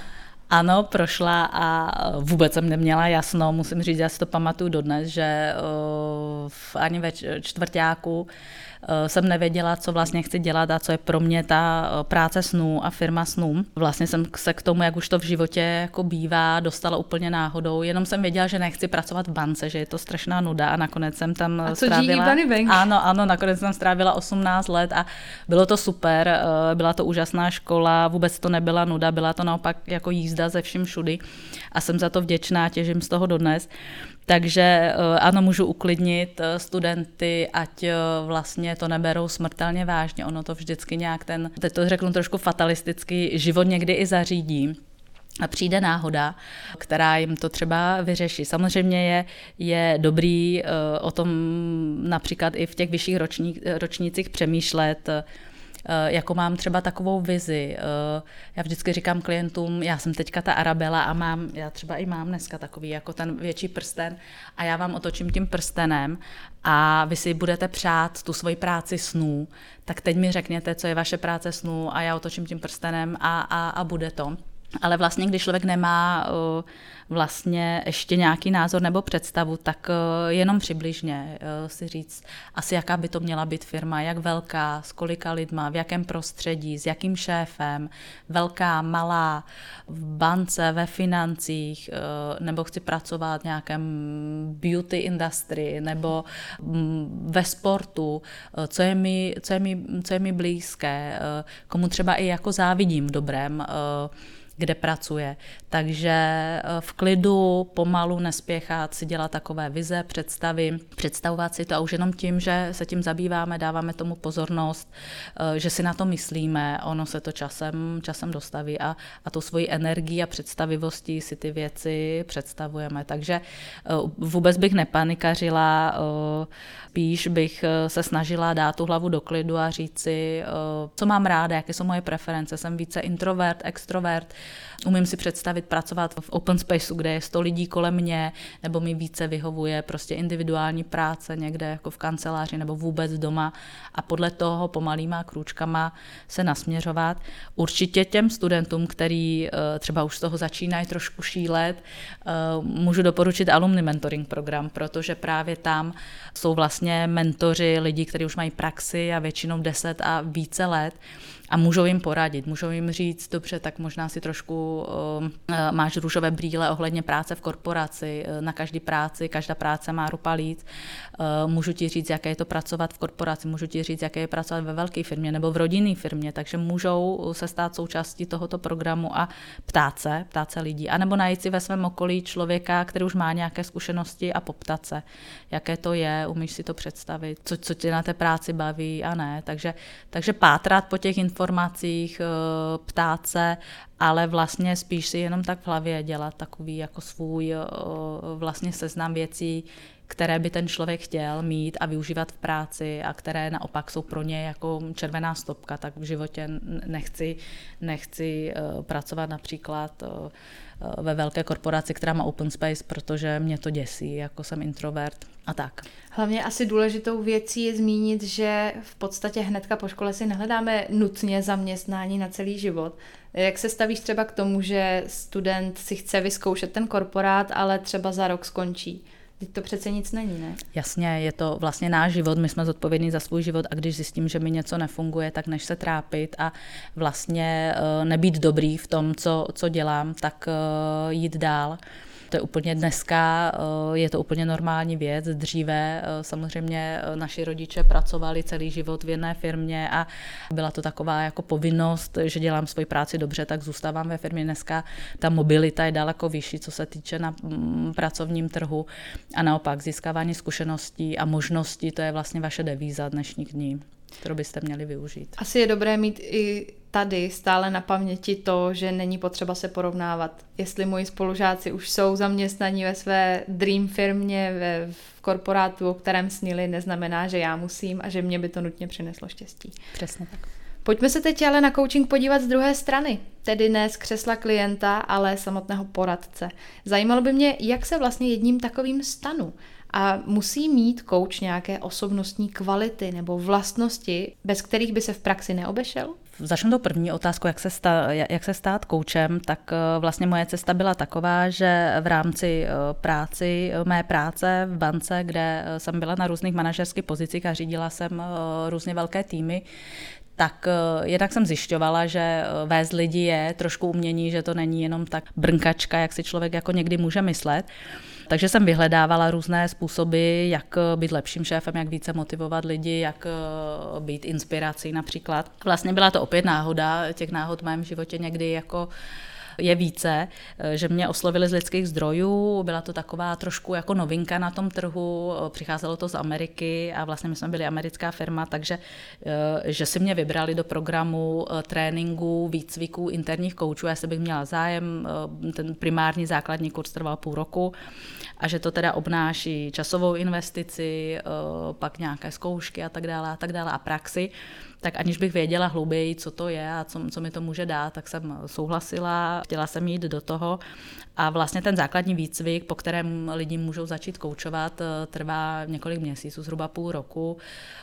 Ano, prošla a vůbec jsem neměla jasno, musím říct, já si to pamatuju dodnes, že uh, ani ve čtvrtáku Eh, jsem nevěděla, co vlastně chci dělat a co je pro mě ta eh, práce snů a firma snů. Vlastně jsem se k tomu, jak už to v životě jako bývá, dostala úplně náhodou. Jenom jsem věděla, že nechci pracovat v bance, že je to strašná nuda a nakonec jsem tam a co strávila... Bank? Ano, ano, nakonec jsem strávila 18 let a bylo to super, eh, byla to úžasná škola, vůbec to nebyla nuda, byla to naopak jako jízda ze vším všudy a jsem za to vděčná, těžím z toho dodnes. Takže eh, ano, můžu uklidnit eh, studenty, ať eh, vlastně to neberou smrtelně vážně. Ono to vždycky nějak ten, teď to řeknu trošku fatalisticky, život někdy i zařídí a přijde náhoda, která jim to třeba vyřeší. Samozřejmě je, je dobrý o tom například i v těch vyšších roční, ročnících přemýšlet, jako mám třeba takovou vizi. Eh, já vždycky říkám klientům, já jsem teďka ta Arabela a mám, já třeba i mám dneska takový jako ten větší prsten a já vám otočím tím prstenem a vy si budete přát tu svoji práci snů, tak teď mi řekněte, co je vaše práce snů a já otočím tím prstenem a, a, a bude to. Ale vlastně, když člověk nemá vlastně ještě nějaký názor nebo představu, tak jenom přibližně si říct asi, jaká by to měla být firma, jak velká, s kolika lidma, v jakém prostředí, s jakým šéfem, velká, malá, v bance, ve financích, nebo chci pracovat v nějakém beauty industry, nebo mm, ve sportu, co je mi, co je mi, co je mi blízké, komu třeba i jako závidím v dobrém, kde pracuje. Takže eh, v klidu, pomalu, nespěchat, si dělat takové vize, představy, představovat si to a už jenom tím, že se tím zabýváme, dáváme tomu pozornost, eh, že si na to myslíme, ono se to časem, časem dostaví a, a tu svoji energii a představivostí si ty věci představujeme. Takže eh, vůbec bych nepanikařila, spíš bych se snažila dát tu hlavu do klidu a říct si, co mám ráda, jaké jsou moje preference, jsem více introvert, extrovert, Umím si představit pracovat v open spaceu, kde je 100 lidí kolem mě, nebo mi více vyhovuje prostě individuální práce někde jako v kanceláři nebo vůbec doma a podle toho pomalýma krůčkama se nasměřovat. Určitě těm studentům, který eh, třeba už z toho začínají trošku šílet, eh, můžu doporučit alumni mentoring program, protože právě tam jsou vlastně mentoři lidí, kteří už mají praxi a většinou 10 a více let a můžou jim poradit, můžou jim říct, dobře, tak možná si trošku uh, máš růžové brýle ohledně práce v korporaci, uh, na každý práci, každá práce má rupa líc, uh, můžu ti říct, jaké je to pracovat v korporaci, můžu ti říct, jaké je pracovat ve velké firmě nebo v rodinné firmě, takže můžou se stát součástí tohoto programu a ptát se, ptát se lidí, anebo najít si ve svém okolí člověka, který už má nějaké zkušenosti a poptat se, jaké to je, umíš si to představit, co, co tě na té práci baví a ne, takže, takže pátrat po těch informacích eh, ptát se, ale vlastně spíš si jenom tak v hlavě dělat takový jako svůj eh, vlastně seznam věcí, které by ten člověk chtěl mít a využívat v práci a které naopak jsou pro ně jako červená stopka, tak v životě nechci, nechci eh, pracovat například ve velké korporaci, která má open space, protože mě to děsí, jako jsem introvert a tak. Hlavně asi důležitou věcí je zmínit, že v podstatě hnedka po škole si nehledáme nutně zaměstnání na celý život. Jak se stavíš třeba k tomu, že student si chce vyzkoušet ten korporát, ale třeba za rok skončí? Teď to přece nic není, ne? Jasně, je to vlastně náš život, my jsme zodpovědní za svůj život a když zjistím, že mi něco nefunguje, tak než se trápit a vlastně eh, nebýt dobrý v tom, co, co dělám, tak eh, jít dál to je úplně dneska, eh, je to úplně normální věc. Dříve eh, samozřejmě eh, naši rodiče pracovali celý život v jedné firmě a byla to taková jako povinnost, že dělám svoji práci dobře, tak zůstávám ve firmě. Dneska ta mobilita je daleko vyšší, co se týče na mm, pracovním trhu a naopak získávání zkušeností a možností, to je vlastně vaše devíza dnešních dní kterou byste měli využít. Asi je dobré mít i tady stále na paměti to, že není potřeba se porovnávat. Jestli moji spolužáci už jsou zaměstnaní ve své dream firmě, ve, v korporátu, o kterém snili, neznamená, že já musím a že mě by to nutně přineslo štěstí. Přesně tak. Pojďme se teď ale na coaching podívat z druhé strany, tedy ne z křesla klienta, ale samotného poradce. Zajímalo by mě, jak se vlastně jedním takovým stanu. A musí mít coach nějaké osobnostní kvality nebo vlastnosti, bez kterých by se v praxi neobešel? Začnu to první otázku, jak se, stát, jak se stát koučem, tak eh, vlastně moje cesta byla taková, že v rámci eh, práci, eh, mé práce v bance, kde jsem byla na různých manažerských pozicích a řídila jsem různě velké týmy, tak jednak jsem zjišťovala, že vést lidi je trošku umění, že to není jenom tak brnkačka, jak si člověk jako někdy může myslet. Takže jsem vyhledávala různé způsoby, jak být lepším šéfem, jak více motivovat lidi, jak eh, být inspirací například. Vlastně byla to opět náhoda, těch náhod v mém životě někdy jako je více, eh, že mě oslovili z lidských zdrojů, byla to taková trošku jako novinka na tom trhu, eh, přicházelo to z Ameriky a vlastně my jsme byli americká firma, takže že si mě vybrali do programu tréninku, výcviků interních koučů, já se bych měla zájem, ten primární základní kurz trval půl roku a že to teda obnáší časovou investici, pak nějaké zkoušky a tak dále a tak dále a praxi tak aniž bych věděla hlouběji, co to je a co, co mi to může dát, tak jsem souhlasila, chtěla jsem jít do toho a vlastně ten základní výcvik, po kterém lidi můžou začít koučovat, eh, trvá několik měsíců, zhruba půl roku.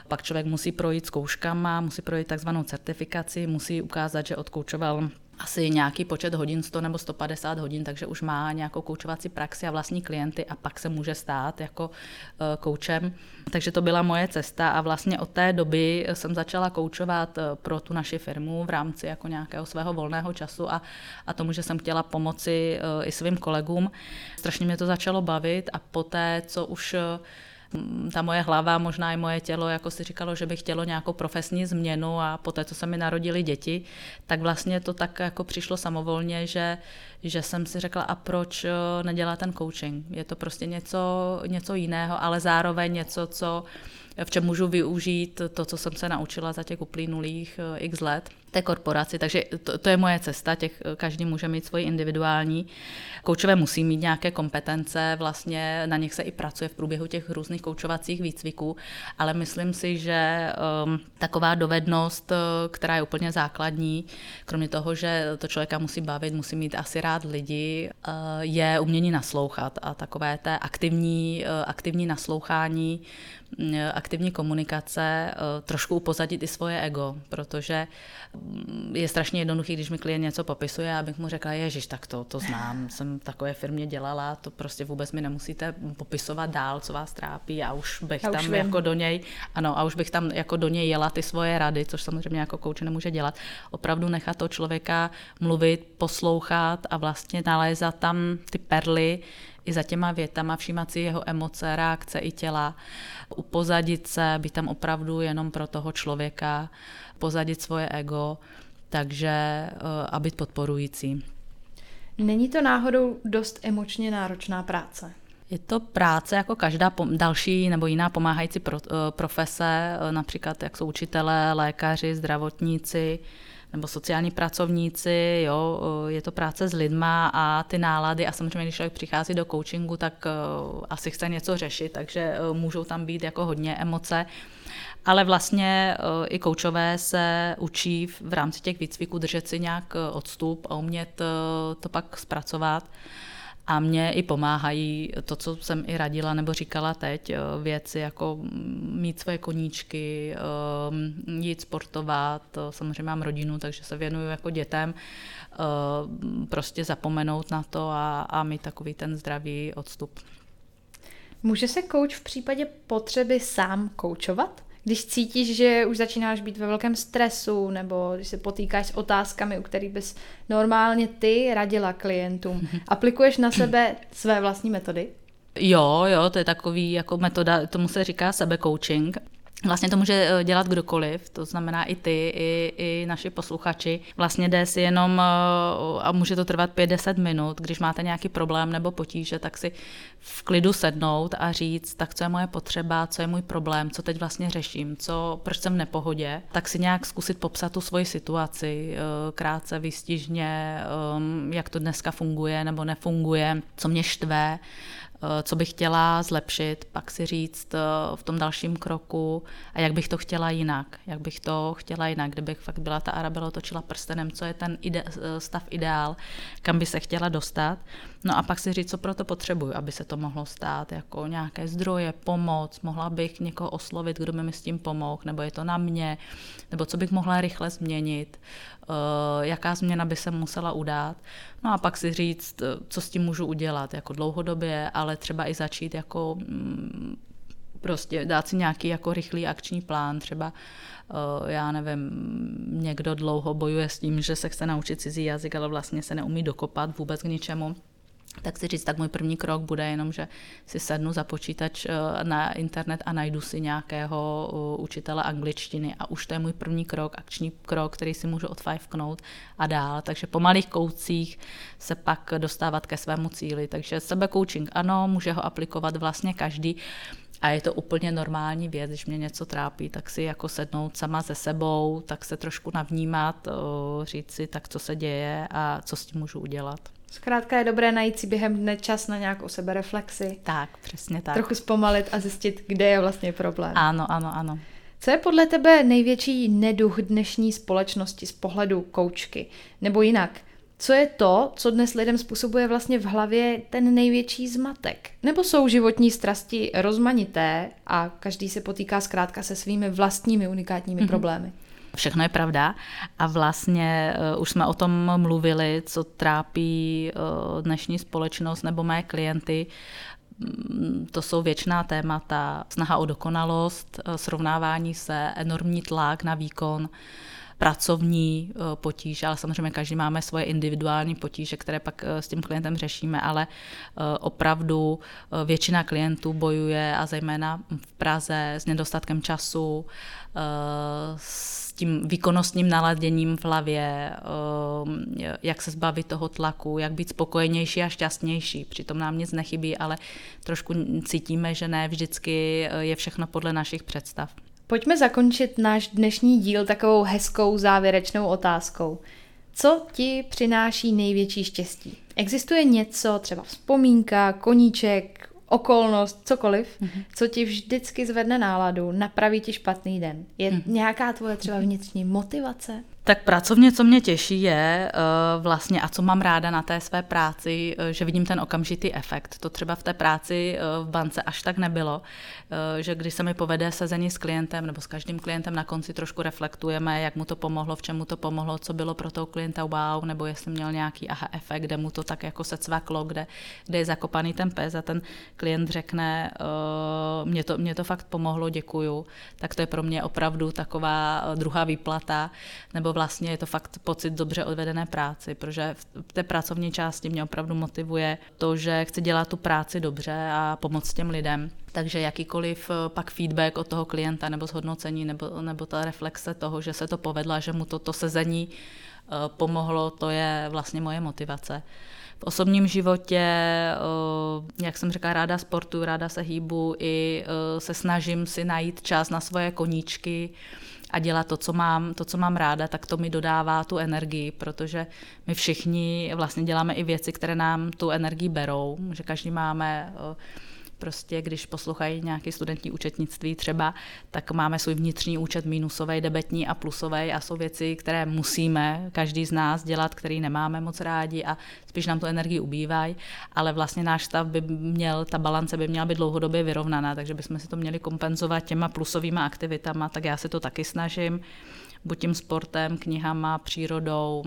Pak člověk musí projít zkouškama, musí projít takzvanou certifikaci, musí ukázat, že odkoučoval asi nějaký počet hodin, 100 nebo 150 hodin, takže už má nějakou koučovací praxi a vlastní klienty a pak se může stát jako eh, koučem. Takže to byla moje cesta a vlastně od té doby jsem začala koučovat eh, pro tu naši firmu v rámci jako nějakého svého volného času a, a tomu, že jsem chtěla pomoci eh, i svým kolegům. Strašně mě to začalo bavit a poté, co už ta moje hlava, možná i moje tělo, jako si říkalo, že by chtělo nějakou profesní změnu a poté, co se mi narodili děti, tak vlastně to tak jako přišlo samovolně, že, že jsem si řekla, a proč eh, nedělá ten coaching? Je to prostě něco, něco jiného, ale zároveň něco, co v čem můžu využít to, co jsem se naučila za těch uplynulých eh, x let té korporaci. Takže to, to je moje cesta, těch, každý může mít svoji individuální. Koučové musí mít nějaké kompetence, vlastně na nich se i pracuje v průběhu těch různých koučovacích výcviků, ale myslím si, že um, taková dovednost, eh, která je úplně základní, kromě toho, že to člověka musí bavit, musí mít asi rád lidi, uh, je umění naslouchat a takové té aktivní, uh, aktivní naslouchání Eh, aktivní komunikace, eh, trošku upozadit i svoje ego, protože je strašně jednoduchý, když mi klient něco popisuje, abych mu řekla, ježiš, tak to, to znám, jsem v takové firmě dělala, to prostě vůbec mi nemusíte popisovat dál, co vás trápí a už bych já tam už jako do něj, ano, a už bych tam jako do něj jela ty svoje rady, což samozřejmě jako kouč nemůže dělat. Opravdu nechat toho člověka mluvit, poslouchat a vlastně nalézat tam ty perly, i za těma větama, všímat si jeho emoce, reakce i těla, upozadit se, být tam opravdu jenom pro toho člověka, pozadit svoje ego, takže eh, a být podporující. Není to náhodou dost emočně náročná práce? Je to práce jako každá další nebo jiná pomáhající eh, profese, eh, například jak jsou učitelé, lékaři, zdravotníci, nebo sociální pracovníci, jo, je to práce s lidma a ty nálady a samozřejmě, když člověk přichází do coachingu, tak asi chce něco řešit, takže můžou tam být jako hodně emoce. Ale vlastně i koučové se učí v rámci těch výcviků držet si nějak odstup a umět to pak zpracovat a mě i pomáhají to, co jsem i radila nebo říkala teď, eh, věci jako mít svoje koníčky, eh, jít sportovat, samozřejmě mám rodinu, takže se věnuju jako dětem, eh, prostě zapomenout na to a, a mít takový ten zdravý odstup. Může se kouč v případě potřeby sám koučovat? Když cítíš, že už začínáš být ve velkém stresu, nebo když se potýkáš s otázkami, u kterých bys normálně ty radila klientům, aplikuješ na sebe své vlastní metody? Jo, jo, to je takový jako metoda, tomu se říká sebecoaching. Vlastně to může eh, dělat kdokoliv, to znamená i ty, i, i naši posluchači. Vlastně jde si jenom, eh, a může to trvat 5-10 minut, když máte nějaký problém nebo potíže, tak si v klidu sednout a říct, tak co je moje potřeba, co je můj problém, co teď vlastně řeším, co, proč jsem v nepohodě, tak si nějak zkusit popsat tu svoji situaci, eh, krátce, výstižně, jak to dneska funguje nebo nefunguje, co mě štve, co bych chtěla zlepšit, pak si říct eh, v tom dalším kroku a jak bych to chtěla jinak, jak bych to chtěla jinak, kdybych fakt byla ta Arabela točila prstenem, co je ten ide- eh, stav ideál, kam by se chtěla dostat. No a pak si říct, co pro to potřebuju, aby se to mohlo stát, jako nějaké zdroje, pomoc, mohla bych někoho oslovit, kdo by mi s tím pomohl, nebo je to na mě, nebo co bych mohla rychle změnit, jaká změna by se musela udát. No a pak si říct, co s tím můžu udělat, jako dlouhodobě, ale třeba i začít jako mm, prostě dát si nějaký jako rychlý akční plán, třeba já nevím, někdo dlouho bojuje s tím, že se chce naučit cizí jazyk, ale vlastně se neumí dokopat vůbec k ničemu tak si říct, tak můj první krok bude jenom, že si sednu za počítač eh, na internet a najdu si nějakého eh, učitele angličtiny a už to je můj první krok, akční krok, který si můžu odfajfknout a dál. Takže po malých koucích se pak dostávat ke svému cíli. Takže sebekoučing ano, může ho aplikovat vlastně každý. A je to úplně normální věc, když mě něco trápí, tak si jako sednout sama se sebou, tak se trošku navnímat, eh, říct si, tak co se děje a co s tím můžu udělat. Zkrátka je dobré najít si během dne čas na nějakou sebereflexi. Tak, přesně tak. Trochu zpomalit a zjistit, kde je vlastně problém. Ano, ano, ano. Co je podle tebe největší neduch dnešní společnosti z pohledu koučky? Nebo jinak, co je to, co dnes lidem způsobuje vlastně v hlavě ten největší zmatek? Nebo jsou životní strasti rozmanité a každý se potýká zkrátka se svými vlastními unikátními mm-hmm. problémy? Všechno je pravda a vlastně uh, už jsme o tom mluvili, co trápí uh, dnešní společnost nebo mé klienty. Mm, to jsou věčná témata, snaha o dokonalost, srovnávání se, enormní tlak na výkon, pracovní eh, potíže, ale samozřejmě každý máme svoje individuální potíže, které pak eh, s tím klientem řešíme, ale eh, opravdu většina klientů bojuje a zejména v Praze s nedostatkem času, s tím výkonnostním naladěním v hlavě, jak se zbavit toho tlaku, jak být spokojenější a šťastnější. Přitom nám nic nechybí, ale trošku cítíme, že ne vždycky je všechno podle našich představ. Pojďme zakončit náš dnešní díl takovou hezkou závěrečnou otázkou. Co ti přináší největší štěstí? Existuje něco, třeba vzpomínka, koníček, okolnost, cokoliv, mm-hmm. co ti vždycky zvedne náladu, napraví ti špatný den? Je mm-hmm. nějaká tvoje třeba vnitřní motivace? Tak pracovně, co mě těší, je uh, vlastně, a co mám ráda na té své práci, uh, že vidím ten okamžitý efekt. To třeba v té práci uh, v bance až tak nebylo, že když se mi povede sezení s klientem nebo s každým klientem na konci trošku reflektujeme, jak mu to pomohlo, v čemu to pomohlo, co bylo pro toho klienta wow, nebo jestli měl nějaký aha efekt, kde mu to tak jako se cvaklo, kde, kde je zakopaný ten pes a ten klient řekne, mě to, mě to fakt pomohlo, děkuju, tak to je pro mě opravdu taková druhá výplata, nebo vlastně je to fakt pocit dobře odvedené práci, protože v té pracovní části mě opravdu motivuje to, že chci dělat tu práci dobře a pomoct těm lidem. Takže jakýkoliv eh, pak feedback od toho klienta nebo zhodnocení nebo, nebo ta reflexe toho, že se to povedla, že mu to, to sezení eh, pomohlo, to je vlastně moje motivace. V osobním životě, eh, jak jsem řekla, ráda sportu, ráda se hýbu i se snažím si najít čas na svoje koníčky, a dělat to, co mám, to, co mám ráda, tak to mi dodává tu energii, protože my všichni vlastně děláme i věci, které nám tu energii berou, že každý máme uh, prostě, když poslouchají nějaký studentní účetnictví třeba, tak máme svůj vnitřní účet minusový, debetní a plusový a jsou věci, které musíme každý z nás dělat, který nemáme moc rádi a spíš nám tu energii ubývají, ale vlastně náš stav by měl, ta balance by měla být dlouhodobě vyrovnaná, takže bychom si to měli kompenzovat těma plusovými aktivitama, tak já se to taky snažím, buď tím sportem, knihama, přírodou,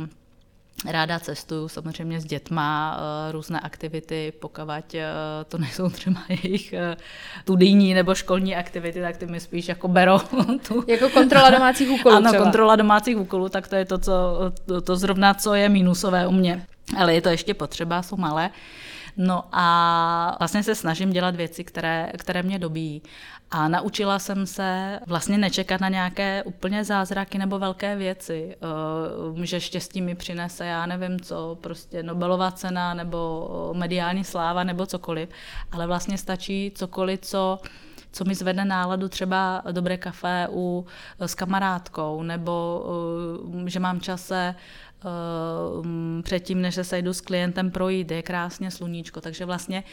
Ráda cestuju samozřejmě s dětma, eh, různé aktivity, pokud eh, to nejsou třeba jejich eh, studijní nebo školní aktivity, tak ty mi spíš jako berou. Tu... Jako kontrola domácích úkolů Ano, třeba. kontrola domácích úkolů, tak to je to, co, to, to zrovna, co je mínusové u mě. Ale je to ještě potřeba, jsou malé. No a vlastně se snažím dělat věci, které, které mě dobíjí. A naučila jsem se vlastně nečekat na nějaké úplně zázraky nebo velké věci, eh, že štěstí mi přinese, já nevím co, prostě Nobelova cena nebo mediální sláva nebo cokoliv, ale vlastně stačí cokoliv, co co mi zvedne náladu, třeba dobré kafe u, s kamarádkou, nebo že mám čase předtím, než se sejdu s klientem projít, je krásně sluníčko, takže vlastně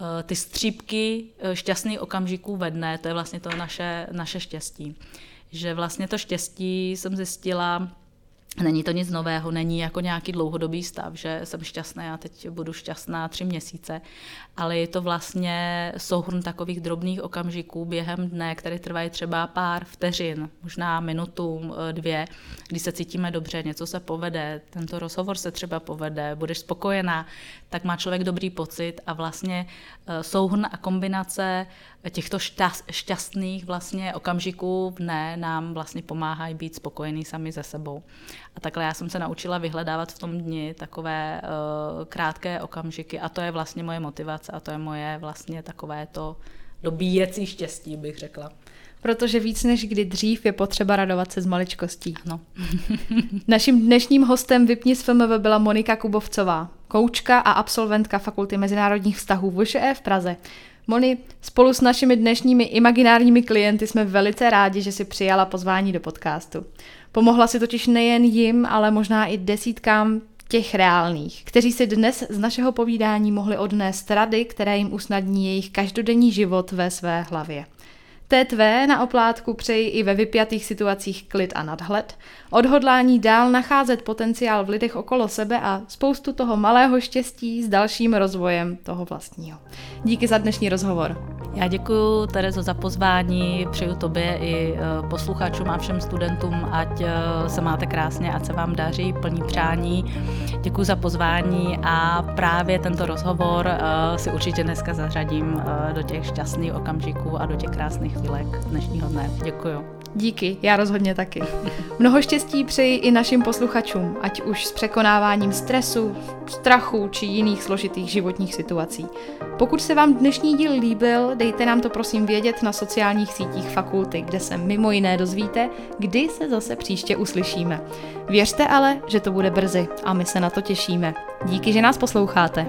uh, ty střípky šťastných okamžiků ve dne, to je vlastně to naše, naše štěstí. Že vlastně to štěstí jsem zjistila, Není to nic nového, není jako nějaký dlouhodobý stav, že jsem šťastná a teď budu šťastná tři měsíce, ale je to vlastně souhrn takových drobných okamžiků během dne, které trvají třeba pár vteřin, možná minutu, dvě, kdy se cítíme dobře, něco se povede, tento rozhovor se třeba povede, budeš spokojená, tak má člověk dobrý pocit a vlastně eh, souhrn a kombinace těchto šťastných vlastně okamžiků v dne nám vlastně pomáhají být spokojení sami ze sebou. A takhle já jsem se naučila vyhledávat v tom dni takové uh, krátké okamžiky a to je vlastně moje motivace a to je moje vlastně takové to dobíjecí štěstí, bych řekla. Protože víc než kdy dřív je potřeba radovat se z maličkostí. No. Naším dnešním hostem Vypni z FMV byla Monika Kubovcová, koučka a absolventka Fakulty mezinárodních vztahů VŠE v Praze. Moni, spolu s našimi dnešními imaginárními klienty jsme velice rádi, že si přijala pozvání do podcastu. Pomohla si totiž nejen jim, ale možná i desítkám těch reálných, kteří si dnes z našeho povídání mohli odnést rady, které jim usnadní jejich každodenní život ve své hlavě. Té tvé na oplátku přeji i ve vypjatých situacích klid a nadhled, odhodlání dál nacházet potenciál v lidech okolo sebe a spoustu toho malého štěstí s dalším rozvojem toho vlastního. Díky za dnešní rozhovor. Já děkuji Terezo za pozvání, přeju tobě i e, posluchačům a všem studentům, ať e, se máte krásně, ať se vám daří, plní přání. Děkuji za pozvání a právě tento rozhovor e, si určitě dneska zařadím do těch šťastných okamžiků a do těch krásných chvílek dnešního dne. Děkuji. Díky, já rozhodně taky. Mnoho štěstí přeji i našim posluchačům, ať už s překonáváním stresu, strachu či jiných složitých životních situací. Pokud se vám dnešní díl líbil, dejte nám to prosím vědět na sociálních sítích fakulty, kde se mimo jiné dozvíte, kdy se zase příště uslyšíme. Věřte ale, že to bude brzy a my se na to těšíme. Díky, že nás posloucháte.